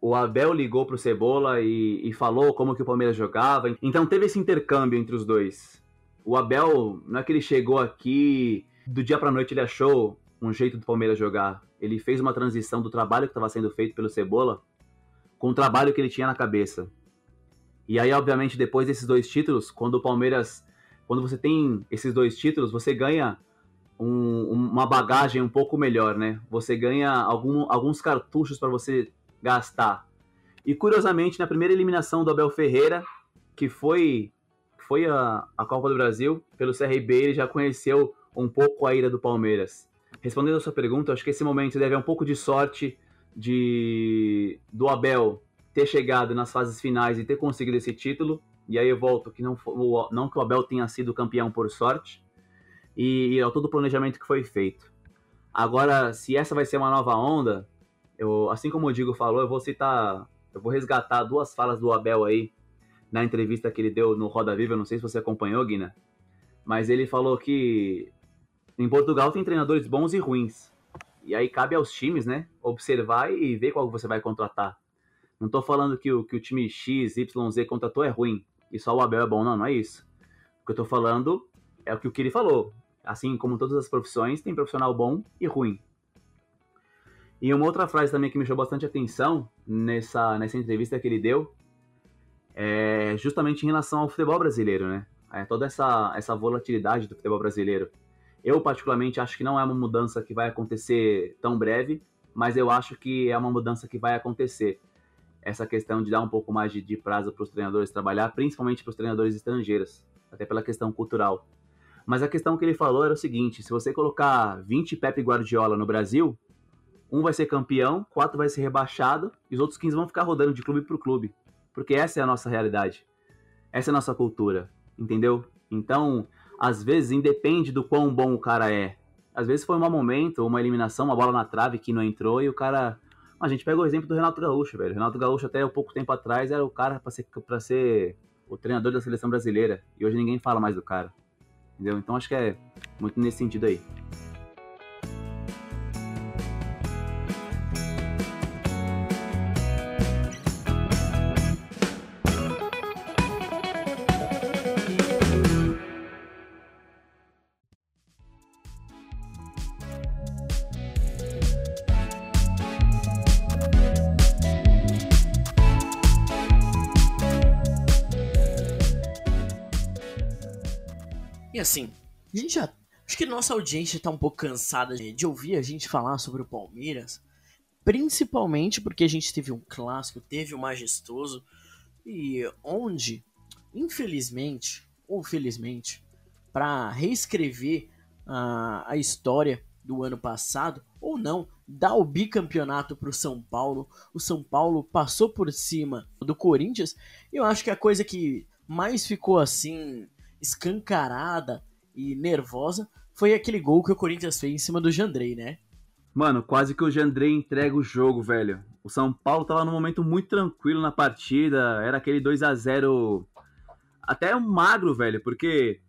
Speaker 3: O Abel ligou pro Cebola e, e, falou como que o Palmeiras jogava. Então teve esse intercâmbio entre os dois. O Abel, não é que ele chegou aqui, do dia pra noite ele achou um jeito do Palmeiras jogar. Ele fez uma transição do trabalho que estava sendo feito pelo Cebola com o trabalho que ele tinha na cabeça. E aí, obviamente, depois desses dois títulos, quando o Palmeiras. Quando você tem esses dois títulos, você ganha um, uma bagagem um pouco melhor, né? Você ganha algum, alguns cartuchos para você gastar. E curiosamente, na primeira eliminação do Abel Ferreira, que foi, foi a, a Copa do Brasil, pelo CRB, ele já conheceu um pouco a ira do Palmeiras. Respondendo a sua pergunta, acho que esse momento deve um pouco de sorte de do Abel ter chegado nas fases finais e ter conseguido esse título. E aí eu volto que não, não que o Abel tenha sido campeão por sorte, e, e todo o planejamento que foi feito. Agora, se essa vai ser uma nova onda, eu, assim como o Digo falou, eu vou citar, eu vou resgatar duas falas do Abel aí na entrevista que ele deu no Roda Viva, eu não sei se você acompanhou, Guina, mas ele falou que em Portugal tem treinadores bons e ruins. E aí cabe aos times, né, observar e ver qual você vai contratar. Não tô falando que o, que o time X, Y, Z contratou é ruim e só o Abel é bom, não, não é isso. O que eu tô falando é o que o Kiri falou. Assim como todas as profissões, tem profissional bom e ruim. E uma outra frase também que me chamou bastante atenção nessa, nessa entrevista que ele deu é justamente em relação ao futebol brasileiro, né? É toda essa, essa volatilidade do futebol brasileiro. Eu, particularmente, acho que não é uma mudança que vai acontecer tão breve, mas eu acho que é uma mudança que vai acontecer. Essa questão de dar um pouco mais de, de prazo para os treinadores trabalhar, principalmente para os treinadores estrangeiros, até pela questão cultural. Mas a questão que ele falou era o seguinte: se você colocar 20 Pepe Guardiola no Brasil, um vai ser campeão, quatro vai ser rebaixado e os outros 15 vão ficar rodando de clube para clube. Porque essa é a nossa realidade. Essa é a nossa cultura, entendeu? Então, às vezes, independe do quão bom o cara é. Às vezes foi um momento, uma eliminação, uma bola na trave que não entrou e o cara. A gente pega o exemplo do Renato Gaúcho, velho. O Renato Gaúcho, até um pouco tempo atrás, era o cara para ser, ser o treinador da seleção brasileira. E hoje ninguém fala mais do cara. Entendeu? Então acho que é muito nesse sentido aí.
Speaker 7: Assim, a gente já. Acho que nossa audiência tá um pouco cansada de ouvir a gente falar sobre o Palmeiras. Principalmente porque a gente teve um clássico, teve um majestoso. E onde, infelizmente, ou felizmente, para reescrever a, a história do ano passado, ou não, dar o bicampeonato para o São Paulo. O São Paulo passou por cima do Corinthians. E eu acho que a coisa que mais ficou assim escancarada e nervosa foi aquele gol que o Corinthians fez em cima do Jandrei, né?
Speaker 3: Mano, quase que o Jandrei entrega o jogo, velho. O São Paulo tava num momento muito tranquilo na partida, era aquele 2 a 0 até magro, velho, porque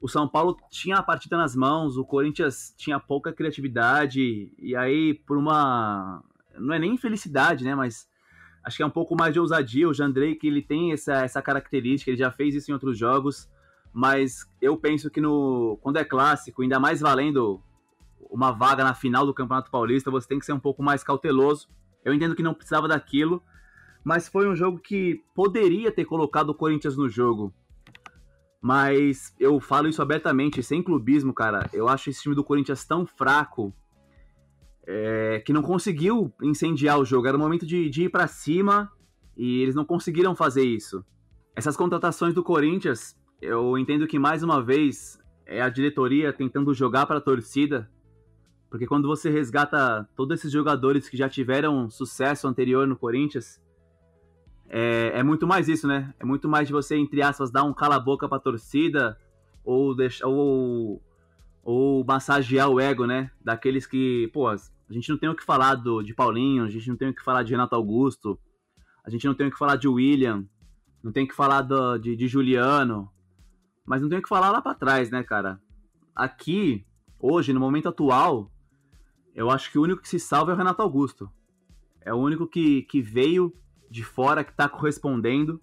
Speaker 3: o São Paulo tinha a partida nas mãos, o Corinthians tinha pouca criatividade, e aí por uma não é nem infelicidade, né, mas acho que é um pouco mais de ousadia, o Jandrei que ele tem essa, essa característica, ele já fez isso em outros jogos, mas eu penso que no quando é clássico, ainda mais valendo uma vaga na final do Campeonato Paulista, você tem que ser um pouco mais cauteloso. Eu entendo que não precisava daquilo, mas foi um jogo que poderia ter colocado o Corinthians no jogo. Mas eu falo isso abertamente, sem clubismo, cara. Eu acho esse time do Corinthians tão fraco é, que não conseguiu incendiar o jogo. Era o momento de, de ir para cima e eles não conseguiram fazer isso. Essas contratações do Corinthians eu entendo que mais uma vez é a diretoria tentando jogar para a torcida, porque quando você resgata todos esses jogadores que já tiveram sucesso anterior no Corinthians, é, é muito mais isso, né? É muito mais de você, entre aspas, dar um cala-boca pra torcida ou, deixar, ou, ou massagear o ego, né? Daqueles que, pô, a gente não tem o que falar do, de Paulinho, a gente não tem o que falar de Renato Augusto, a gente não tem o que falar de William, não tem o que falar do, de, de Juliano, mas não tem o que falar lá pra trás, né, cara? Aqui, hoje, no momento atual, eu acho que o único que se salva é o Renato Augusto. É o único que, que veio de fora, que tá correspondendo.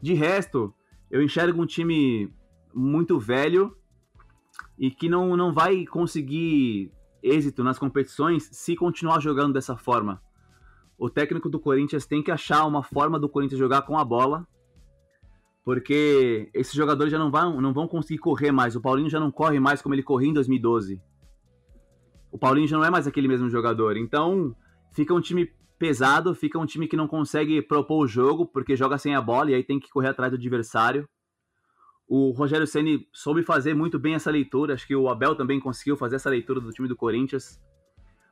Speaker 3: De resto, eu enxergo um time muito velho e que não, não vai conseguir êxito nas competições se continuar jogando dessa forma. O técnico do Corinthians tem que achar uma forma do Corinthians jogar com a bola, porque esses jogadores já não vão, não vão conseguir correr mais. O Paulinho já não corre mais como ele corria em 2012. O Paulinho já não é mais aquele mesmo jogador. Então, fica um time pesado, fica um time que não consegue propor o jogo, porque joga sem a bola e aí tem que correr atrás do adversário. O Rogério Ceni soube fazer muito bem essa leitura, acho que o Abel também conseguiu fazer essa leitura do time do Corinthians.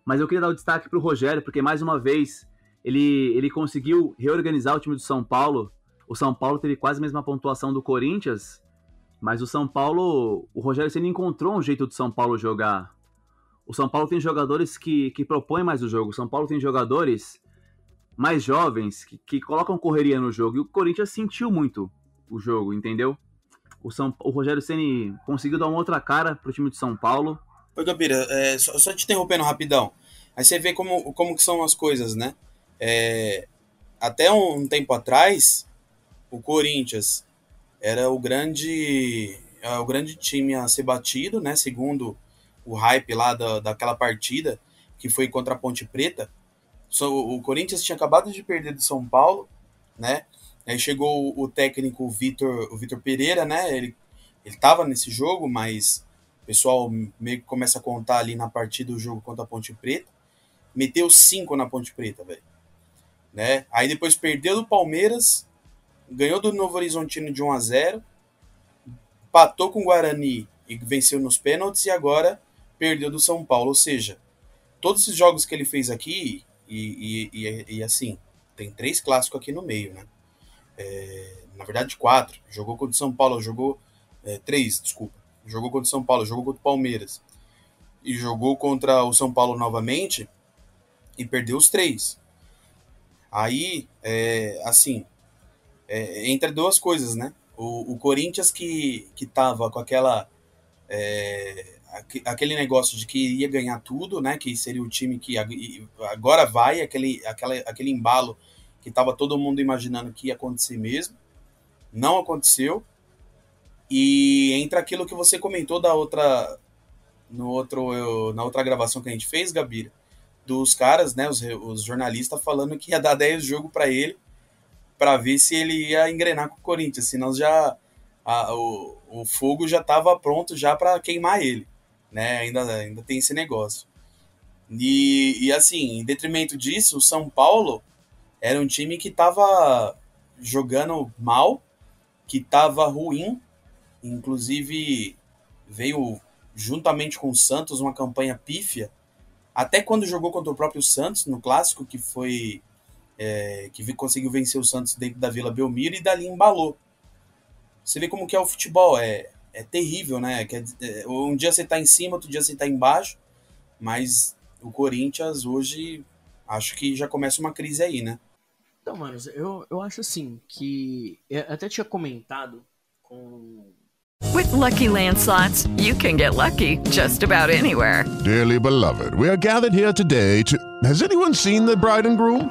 Speaker 3: Mas eu queria dar o destaque para o Rogério, porque mais uma vez ele, ele conseguiu reorganizar o time do São Paulo. O São Paulo teve quase a mesma pontuação do Corinthians, mas o São Paulo, o Rogério Ceni encontrou um jeito do São Paulo jogar. O São Paulo tem jogadores que, que propõem mais o jogo. O São Paulo tem jogadores mais jovens que, que colocam correria no jogo. E o Corinthians sentiu muito o jogo, entendeu? O, São, o Rogério Ceni conseguiu dar uma outra cara pro time de São Paulo.
Speaker 4: Oi, Gabira, é, só, só, te interrompendo rapidão. Aí você vê como, como que são as coisas, né? É, até um, um tempo atrás, o Corinthians era o grande, é, o grande time a ser batido, né? Segundo o hype lá da, daquela partida que foi contra a Ponte Preta. o Corinthians tinha acabado de perder do São Paulo, né? Aí chegou o, técnico Vitor, o Vitor Pereira, né? Ele ele estava nesse jogo, mas o pessoal meio que começa a contar ali na partida do jogo contra a Ponte Preta. Meteu cinco na Ponte Preta, velho. Né? Aí depois perdeu do Palmeiras, ganhou do Novo Horizontino de 1 a 0, patou com o Guarani e venceu nos pênaltis e agora perdeu do São Paulo. Ou seja, todos esses jogos que ele fez aqui, e, e, e, e assim, tem três clássicos aqui no meio, né? É, na verdade, quatro. Jogou contra o São Paulo, jogou. É, três, desculpa. Jogou contra o São Paulo, jogou contra o Palmeiras. E jogou contra o São Paulo novamente e perdeu os três. Aí, é, assim, é, entre duas coisas, né? O, o, Corinthians que, que tava com aquela é, aquele negócio de que iria ganhar tudo, né? Que seria o time que agora vai, aquele, aquela, aquele embalo que estava todo mundo imaginando que ia acontecer mesmo. Não aconteceu. E entra aquilo que você comentou da outra no outro eu, na outra gravação que a gente fez, Gabira, dos caras, né, os, os jornalistas falando que ia dar 10 jogo para ele para ver se ele ia engrenar com o Corinthians, senão já a, o, o fogo já estava pronto já para queimar ele né? Ainda, ainda tem esse negócio. E, e assim, em detrimento disso, o São Paulo era um time que estava jogando mal, que estava ruim, inclusive veio juntamente com o Santos uma campanha pífia, até quando jogou contra o próprio Santos no clássico, que foi é, que conseguiu vencer o Santos dentro da Vila Belmiro e dali embalou. Você vê como que é o futebol, é é terrível, né? Quer dizer, um dia você tá em cima, outro dia você tá embaixo, mas o Corinthians hoje acho que já começa uma crise aí, né?
Speaker 2: Então, mano, eu, eu acho assim que. Eu até tinha comentado com.
Speaker 6: With lucky landslots, you can get lucky just about anywhere.
Speaker 8: Dearly beloved, we are gathered here today to. Has anyone seen the bride and groom?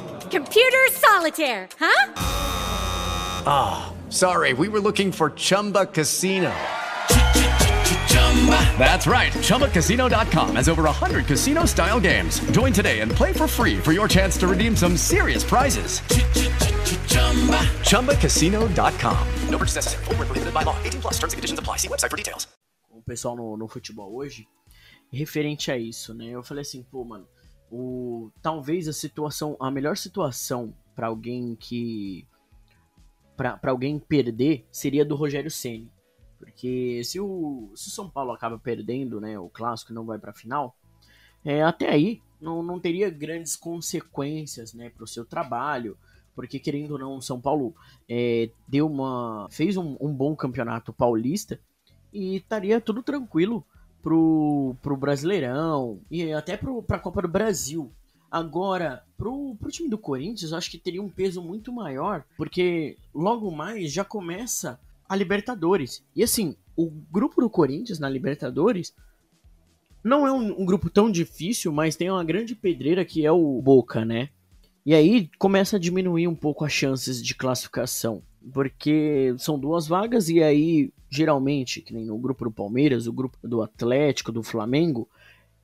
Speaker 9: Computer solitaire, huh?
Speaker 10: Ah. Sorry, we were looking for Chumba Casino. That's right. ChumbaCasino.com has over 100 casino style games. Join today and play for free for your chance to redeem some serious prizes. ChumbaCasino.com. No purchase necessary. Void where prohibited by law. 18 plus terms and conditions apply. See website for details.
Speaker 2: o pessoal no, no futebol hoje, referente a isso, né? Eu falei assim, pô, mano, o, talvez a situação, a melhor situação para alguém que para alguém perder seria do Rogério Ceni, porque se o, se o São Paulo acaba perdendo, né, o clássico não vai para final, é, até aí não, não teria grandes consequências, né, para o seu trabalho, porque querendo ou não, o São Paulo é, deu uma fez um, um bom campeonato paulista e estaria tudo tranquilo pro, pro Brasileirão e até pro, pra Copa do Brasil. Agora, pro, pro time do Corinthians, eu acho que teria um peso muito maior, porque logo mais já começa a Libertadores. E assim, o grupo do Corinthians na Libertadores não é um, um grupo tão difícil, mas tem uma grande pedreira que é o Boca, né? E aí começa a diminuir um pouco as chances de classificação. Porque são duas vagas e aí, geralmente, que nem no grupo do Palmeiras, o grupo do Atlético, do Flamengo,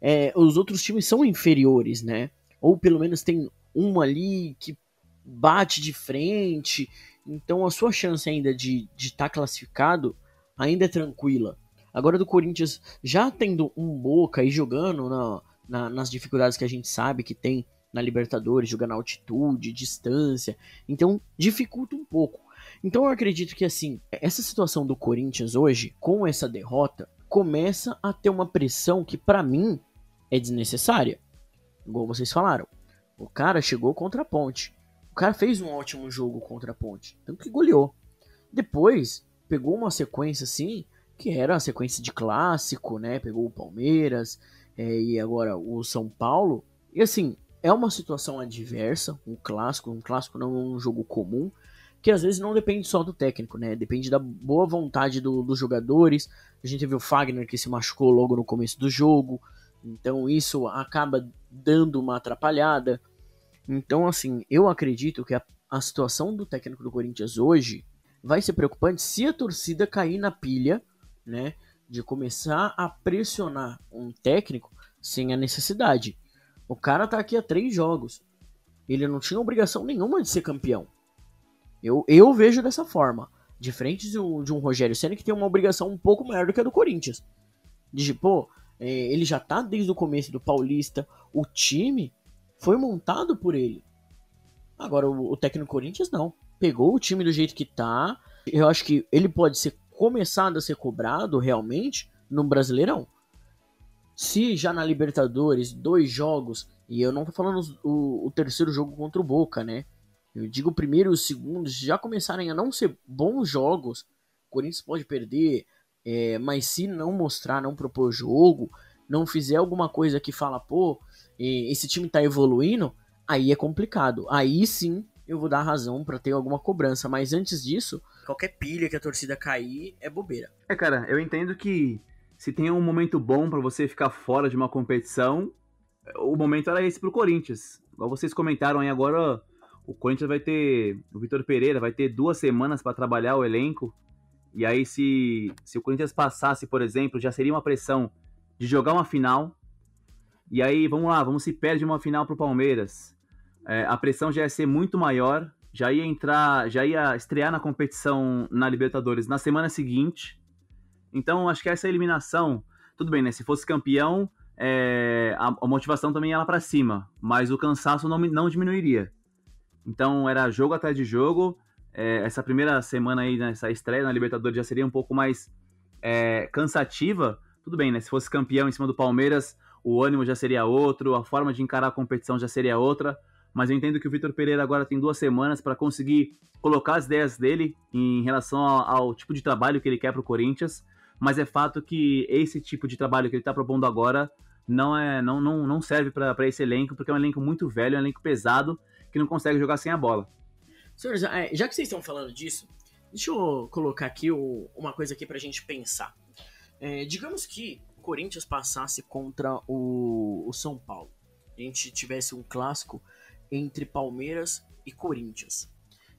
Speaker 2: é, os outros times são inferiores, né? Ou pelo menos tem um ali que bate de frente. Então a sua chance ainda de estar tá classificado ainda é tranquila. Agora do Corinthians já tendo um Boca e jogando na, na, nas dificuldades que a gente sabe que tem na Libertadores, jogando altitude, distância. Então dificulta um pouco. Então eu acredito que assim, essa situação do Corinthians hoje, com essa derrota, começa a ter uma pressão que para mim é desnecessária. Igual vocês falaram. O cara chegou contra a Ponte. O cara fez um ótimo jogo contra a Ponte, tanto que goleou. Depois, pegou uma sequência assim, que era a sequência de clássico, né? Pegou o Palmeiras é, e agora o São Paulo. E assim, é uma situação adversa, um clássico, um clássico não é um jogo comum, que às vezes não depende só do técnico, né? Depende da boa vontade do, dos jogadores. A gente viu o Fagner que se machucou logo no começo do jogo, então isso acaba dando uma atrapalhada. Então, assim, eu acredito que a, a situação do técnico do Corinthians hoje vai ser preocupante se a torcida cair na pilha, né? De começar a pressionar um técnico sem a necessidade. O cara tá aqui há três jogos. Ele não tinha obrigação nenhuma de ser campeão. Eu, eu vejo dessa forma. Diferente de um, de um Rogério Senna que tem uma obrigação um pouco maior do que a do Corinthians. De, pô, é, ele já tá desde o começo do Paulista. O time foi montado por ele. Agora, o, o técnico Corinthians não. Pegou o time do jeito que tá. Eu acho que ele pode ser começado a ser cobrado realmente no Brasileirão. Se já na Libertadores, dois jogos, e eu não tô falando o, o terceiro jogo contra o Boca, né? Eu digo o primeiro e o segundo já começarem a não ser bons jogos. O Corinthians pode perder, é, mas se não mostrar, não propor jogo, não fizer alguma coisa que fala, pô, esse time tá evoluindo, aí é complicado. Aí sim eu vou dar razão para ter alguma cobrança, mas antes disso, qualquer pilha que a torcida cair é bobeira.
Speaker 3: É, cara, eu entendo que se tem um momento bom para você ficar fora de uma competição, o momento era esse pro Corinthians. Igual vocês comentaram aí agora, o Corinthians vai ter. O Vitor Pereira vai ter duas semanas para trabalhar o elenco. E aí, se, se o Corinthians passasse, por exemplo, já seria uma pressão de jogar uma final. E aí, vamos lá, vamos se perde uma final pro Palmeiras. É, a pressão já ia ser muito maior. Já ia entrar, já ia estrear na competição na Libertadores na semana seguinte. Então, acho que essa eliminação, tudo bem, né? Se fosse campeão, é, a, a, motivação também ia lá para cima, mas o cansaço não, não diminuiria. Então era jogo atrás de jogo. É, essa primeira semana aí, nessa estreia na Libertadores já seria um pouco mais é, cansativa. Tudo bem, né? Se fosse campeão em cima do Palmeiras, o ânimo já seria outro, a forma de encarar a competição já seria outra. Mas eu entendo que o Vitor Pereira agora tem duas semanas para conseguir colocar as ideias dele em relação ao, ao tipo de trabalho que ele quer para o Corinthians. Mas é fato que esse tipo de trabalho que ele está propondo agora não é não, não, não serve para esse elenco, porque é um elenco muito velho, é um elenco pesado que não consegue jogar sem a bola.
Speaker 2: Senhores, é, já que vocês estão falando disso, deixa eu colocar aqui uma coisa aqui pra gente pensar. É, digamos que o Corinthians passasse contra o, o São Paulo. A gente tivesse um clássico entre Palmeiras e Corinthians.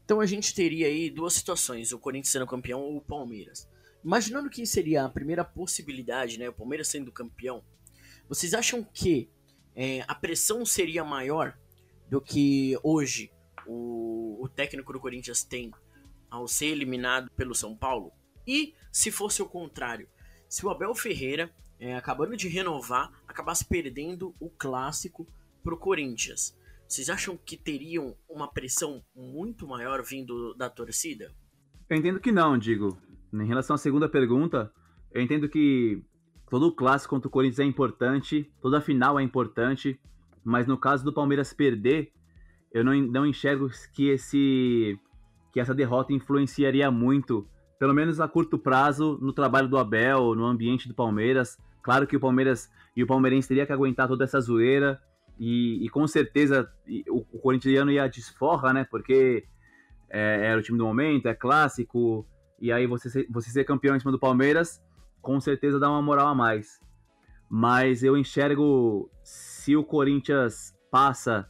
Speaker 2: Então a gente teria aí duas situações, o Corinthians sendo campeão ou o Palmeiras. Imaginando que seria a primeira possibilidade, né, o Palmeiras sendo campeão, vocês acham que é, a pressão seria maior do que hoje o, o técnico do Corinthians tem ao ser eliminado pelo São Paulo? E se fosse o contrário? Se o Abel Ferreira, é, acabando de renovar, acabasse perdendo o clássico pro Corinthians, vocês acham que teriam uma pressão muito maior vindo da torcida?
Speaker 3: Eu entendo que não, digo. Em relação à segunda pergunta, eu entendo que todo clássico contra o Corinthians é importante, toda final é importante, mas no caso do Palmeiras perder, eu não, não enxergo que esse que essa derrota influenciaria muito, pelo menos a curto prazo, no trabalho do Abel, no ambiente do Palmeiras. Claro que o Palmeiras e o palmeirense teria que aguentar toda essa zoeira e, e com certeza o, o corintiano ia desforra, né? Porque é, era o time do momento, é clássico, e aí você ser, você ser campeão em cima do Palmeiras, com certeza dá uma moral a mais. Mas eu enxergo se o Corinthians passa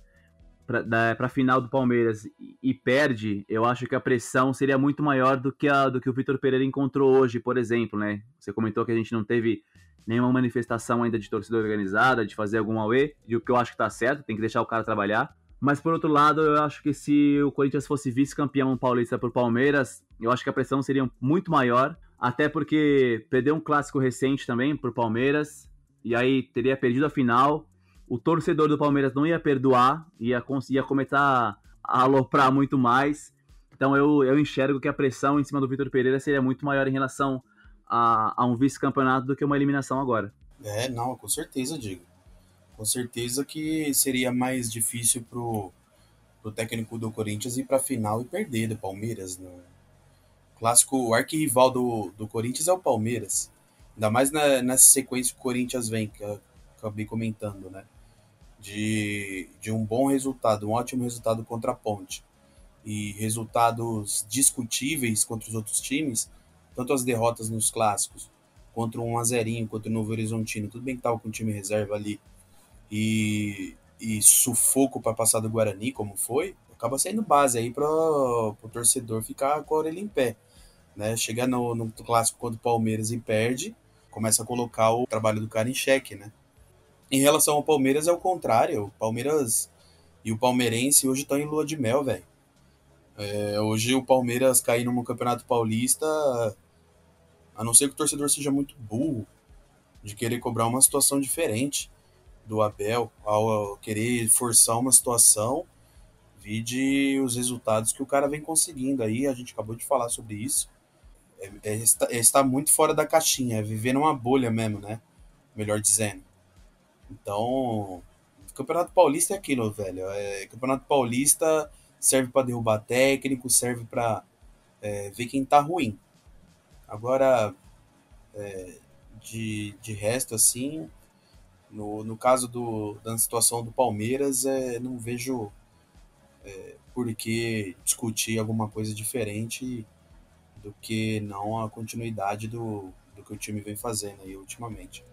Speaker 3: para a final do Palmeiras e, e, perde, eu acho que a pressão seria muito maior do que a do que o Vitor Pereira encontrou hoje, por exemplo, né? Você comentou que a gente não teve nenhuma manifestação ainda de torcida organizada, de fazer algum auê, e o que eu acho que tá certo, tem que deixar o cara trabalhar. Mas por outro lado, eu acho que se o Corinthians fosse vice-campeão paulista por Palmeiras, eu acho que a pressão seria muito maior, até porque perdeu um clássico recente também por Palmeiras, e aí teria perdido a final. O torcedor do Palmeiras não ia perdoar, ia, ia começar a aloprar muito mais. Então eu, eu enxergo que a pressão em cima do Vitor Pereira seria muito maior em relação a, a um vice-campeonato do que uma eliminação agora.
Speaker 4: É, não, com certeza, digo com certeza que seria mais difícil pro, pro técnico do Corinthians ir pra final e perder do Palmeiras. Né? clássico, o arquirrival do, do Corinthians é o Palmeiras. Ainda mais na, nessa sequência que o Corinthians vem, que eu acabei comentando, né? De, de um bom resultado, um ótimo resultado contra a Ponte. E resultados discutíveis contra os outros times, tanto as derrotas nos clássicos, contra um Azerinho, contra o Novo Horizontino. Tudo bem que tava com o time reserva ali, e, e sufoco para passar do Guarani, como foi, acaba sendo base aí para o torcedor ficar com a orelha em pé. Né? Chegar no, no clássico contra o Palmeiras e perde, começa a colocar o trabalho do cara em xeque, né? Em relação ao Palmeiras é o contrário. O Palmeiras e o palmeirense hoje estão em lua de mel, velho. É, hoje o Palmeiras caindo no Campeonato Paulista, a não ser que o torcedor seja muito burro de querer cobrar uma situação diferente do Abel ao querer forçar uma situação, vide os resultados que o cara vem conseguindo aí, a gente acabou de falar sobre isso. É, é, está, é está muito fora da caixinha, é viver numa bolha mesmo, né? Melhor dizendo. Então, Campeonato Paulista é aquilo, velho. É, Campeonato Paulista serve para derrubar técnico, serve para é, ver quem tá ruim. Agora, é, de, de resto, assim, no, no caso do, da situação do Palmeiras, é, não vejo é, por que discutir alguma coisa diferente do que não a continuidade do, do que o time vem fazendo aí ultimamente.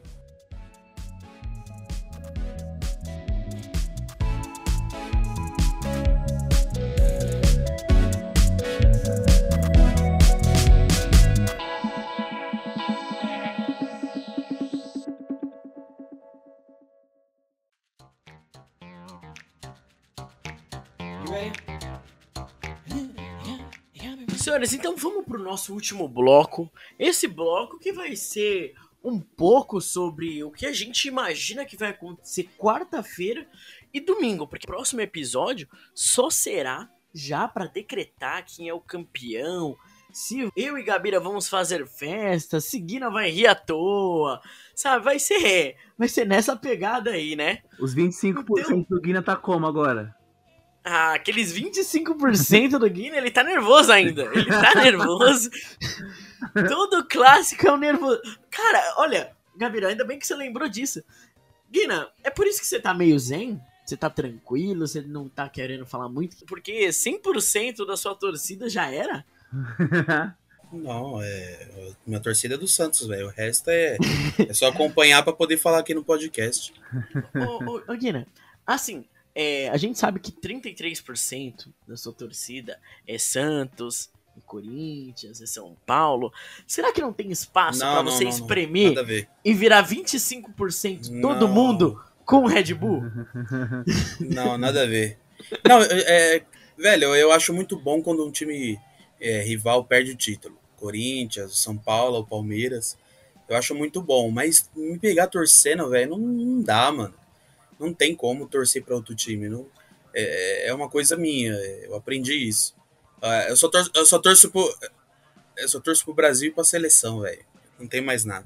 Speaker 2: Senhores, então vamos pro nosso último bloco. Esse bloco que vai ser um pouco sobre o que a gente imagina que vai acontecer quarta-feira e domingo, porque o próximo episódio só será já para decretar quem é o campeão. Se eu e Gabira vamos fazer festa, se Guina vai rir à toa, sabe? Vai ser, vai ser nessa pegada aí, né?
Speaker 3: Os 25% então... do Guina tá como agora?
Speaker 2: Aqueles 25% do Guinness, ele tá nervoso ainda. Ele tá nervoso. Todo clássico é um nervoso. Cara, olha, Gabriel, ainda bem que você lembrou disso. Guina, é por isso que você tá meio zen? Você tá tranquilo? Você não tá querendo falar muito? Porque 100% da sua torcida já era?
Speaker 4: Não, é. Minha torcida é do Santos, velho. O resto é, é só acompanhar para poder falar aqui no podcast.
Speaker 2: ô, ô, ô, Guina, assim, é, a gente sabe que 33% da sua torcida é Santos, é Corinthians, é São Paulo. Será que não tem espaço para você não, espremer não, e virar 25% todo mundo com o Red Bull?
Speaker 4: Não, nada a ver. Não, é, Velho, eu acho muito bom quando um time é, rival perde o título. Corinthians, São Paulo, Palmeiras. Eu acho muito bom, mas me pegar torcendo, velho, não, não dá, mano. Não tem como torcer para outro time. Não, é, é uma coisa minha, eu aprendi isso. Ah, eu, só torço, eu só torço pro. Eu só torço pro Brasil e pra seleção, velho. Não tem mais nada.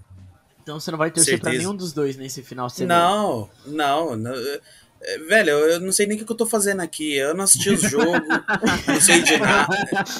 Speaker 2: Então você não vai torcer pra
Speaker 4: Certeza.
Speaker 2: nenhum dos dois nesse final de.
Speaker 4: Não, não, não. É, Velho, eu não sei nem o que eu tô fazendo aqui. Eu não assisti os jogos, não sei de nada.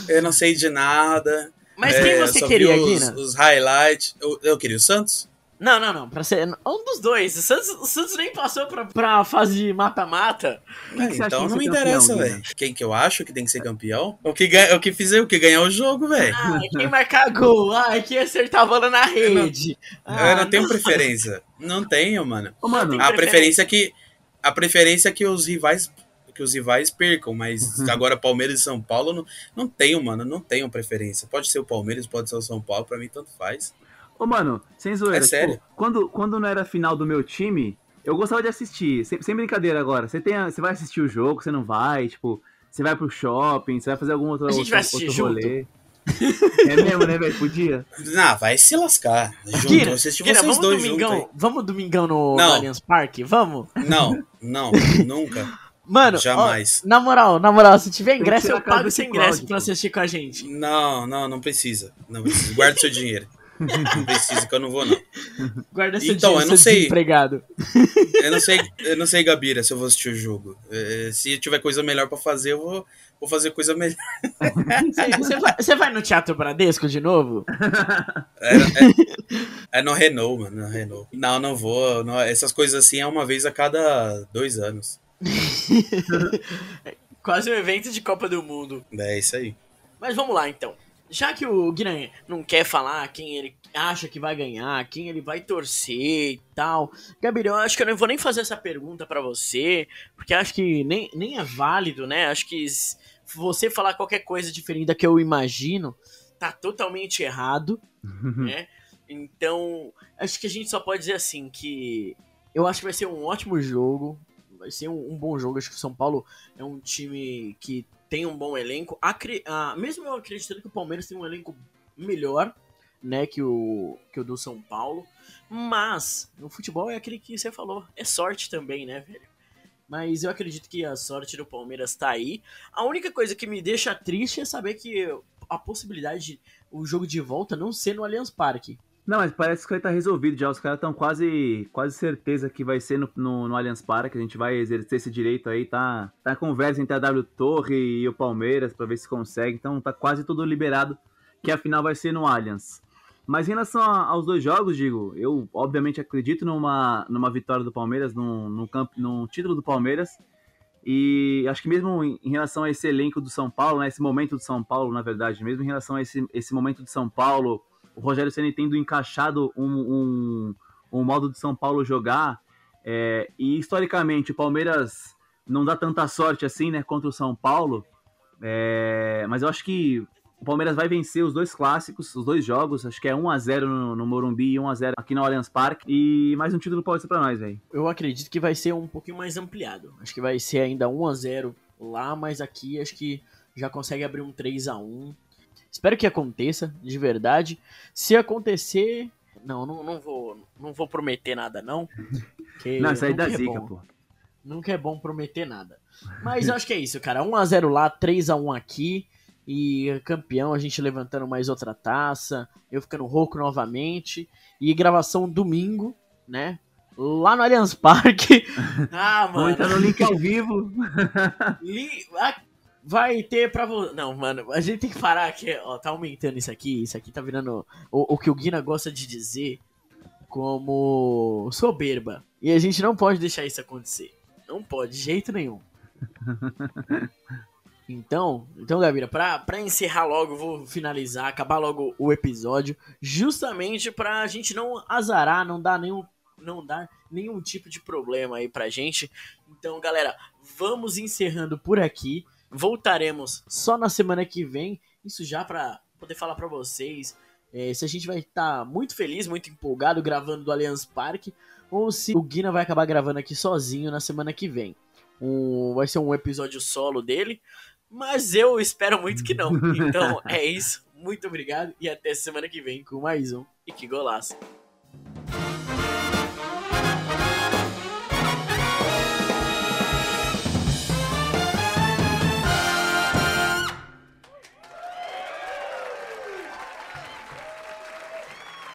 Speaker 4: Eu não sei de nada.
Speaker 2: Mas quem
Speaker 4: É,
Speaker 2: você
Speaker 4: só
Speaker 2: queria,
Speaker 4: os,
Speaker 2: Guina?
Speaker 4: os highlights. Eu, eu queria o Santos?
Speaker 2: Não, não, não. Pra ser um dos dois. O Santos, o Santos nem passou pra, pra fase de mata-mata.
Speaker 4: então não me interessa, velho. Quem que eu acho que tem que ser campeão? O que, ganha, o que fizer, o que ganhar o jogo, velho.
Speaker 2: Ai, quem marcar gol. Ai, quem acertar a bola na rede.
Speaker 4: Eu não tenho preferência. Não tenho, mano.
Speaker 2: mano.
Speaker 4: a preferência é que a preferência é que os rivais que os rivais percam, mas agora Palmeiras e São Paulo não, não tenho, mano, não tenho preferência. Pode ser o Palmeiras, pode ser o São Paulo, pra mim tanto faz.
Speaker 3: Ô, mano, sem zoeira.
Speaker 4: É sério?
Speaker 3: tipo, quando, quando não era final do meu time, eu gostava de assistir. Sem, sem brincadeira agora. Você, tem, a- você vai assistir o jogo, você não vai, tipo, você vai pro shopping, você vai fazer algum outro,
Speaker 2: A gente
Speaker 3: outro,
Speaker 2: vai assistir
Speaker 3: outro
Speaker 2: junto?
Speaker 3: rolê. É mesmo, né, velho? Podia.
Speaker 4: Ah, vai se lascar. Junto, eu
Speaker 2: Guina,
Speaker 4: vocês
Speaker 2: vamos
Speaker 4: dois
Speaker 2: domingão,
Speaker 4: juntos.
Speaker 2: vamos domingão no, no. Allianz Parque? Vamos?
Speaker 4: Não, não, nunca.
Speaker 2: Mano,
Speaker 4: Jamais.
Speaker 2: ó, na moral, na moral, se tiver ingresso, eu
Speaker 4: cara
Speaker 2: pago sem ingresso pra assistir com a gente.
Speaker 4: Não, não, não precisa. Não precisa. Guarda seu dinheiro. Não precisa que eu não vou não.
Speaker 2: Guarda seu
Speaker 4: Então, eu não sei.
Speaker 2: desempregado.
Speaker 4: Eu não sei, eu não sei, Gabira, se eu vou assistir o jogo. É, se tiver coisa melhor pra fazer, eu vou, vou fazer coisa melhor.
Speaker 2: Você, você vai, você vai no Teatro Bradesco de novo?
Speaker 4: É, é- é no Renault, mano, no Renault. Não, não vou. não- essas coisas assim é uma vez a cada dois anos.
Speaker 7: Quase um evento de Copa do Mundo.
Speaker 4: É isso aí.
Speaker 7: Mas vamos lá então. Já que o Guinan não quer falar quem ele acha que vai ganhar, quem ele vai torcer e tal. Gabriel, eu acho que eu não vou nem fazer essa pergunta pra você, porque acho que nem, nem é válido, né? Acho que você falar qualquer coisa diferente da que eu imagino tá totalmente errado, né? Então, acho que a gente só pode dizer assim que eu acho que vai ser um ótimo jogo, vai ser um, um bom jogo. Acho que o São Paulo é um time que tem um bom elenco. Acre- ah, mesmo eu acreditando que o Palmeiras tem um elenco melhor, né, que o, que o do São Paulo. Mas, no futebol é aquele que você falou, é sorte também, né, velho? Mas eu acredito que a sorte do Palmeiras tá aí. A única coisa que me deixa triste é saber que a possibilidade de o jogo de volta não ser no Allianz Parque.
Speaker 3: Não, mas parece que estar resolvido já. Os caras estão quase, quase certeza que vai ser no, no, no Allianz Parque. A gente vai exercer esse direito aí. Tá, tá conversa entre a W Torre e o Palmeiras pra ver se consegue. Então tá quase tudo liberado que a final vai ser no Allianz. Mas em relação a- aos dois jogos, digo, eu obviamente acredito numa, numa vitória do Palmeiras, num, num, camp, num título do Palmeiras. E acho que mesmo em, relação a esse elenco do São Paulo, né, esse momento do São Paulo, na verdade, mesmo em relação a esse, esse momento de São Paulo, o Rogério Ceni tendo encaixado um, um, um modo de São Paulo jogar, é, e historicamente o Palmeiras não dá tanta sorte assim, né, contra o São Paulo, é, mas eu acho que o Palmeiras vai vencer os dois clássicos, os dois jogos, acho que é 1x0 no, no Morumbi e 1x0 aqui no Allianz Parque, e mais um título pode ser pra nós, velho.
Speaker 2: Eu acredito que vai ser um pouquinho mais ampliado. Acho que vai ser ainda 1 a 0 lá, mas aqui acho que já consegue abrir um 3 a 1 Espero que aconteça, de verdade. Se acontecer. Não, não, não vou. Não vou prometer nada, não.
Speaker 3: Não, isso aí dá
Speaker 2: nunca é
Speaker 3: zica,
Speaker 2: bom.
Speaker 3: pô.
Speaker 2: Nunca é bom prometer nada. Mas eu acho que é isso, cara. 1x0 lá, 3x1 aqui. E campeão, a gente levantando mais outra taça. Eu ficando rouco novamente. E gravação domingo, né? Lá no Allianz Parque. ah, mano.
Speaker 3: Vamos entrar no link ao vivo.
Speaker 2: Li- ah, Vai ter pra você. Não, mano, a gente tem que parar aqui. Ó, tá aumentando isso aqui. Isso aqui tá virando o, o que o Guina gosta de dizer como soberba. E a gente não pode deixar isso acontecer. Não pode, de jeito nenhum. Então, então, Gavira, pra, pra encerrar logo, vou finalizar, acabar logo o episódio, justamente pra gente não azarar, não dar nenhum, não dar nenhum tipo de problema aí pra gente. Então, galera, vamos encerrando por aqui. Voltaremos só na semana que vem. Isso já pra poder falar pra vocês é, se a gente vai estar muito feliz, muito empolgado gravando do Allianz Parque ou se o Guina vai acabar gravando aqui sozinho na semana que vem. Um, vai ser um episódio solo dele. mas eu espero muito que não. Então é isso. Muito obrigado e até semana que vem com mais um E que golaço.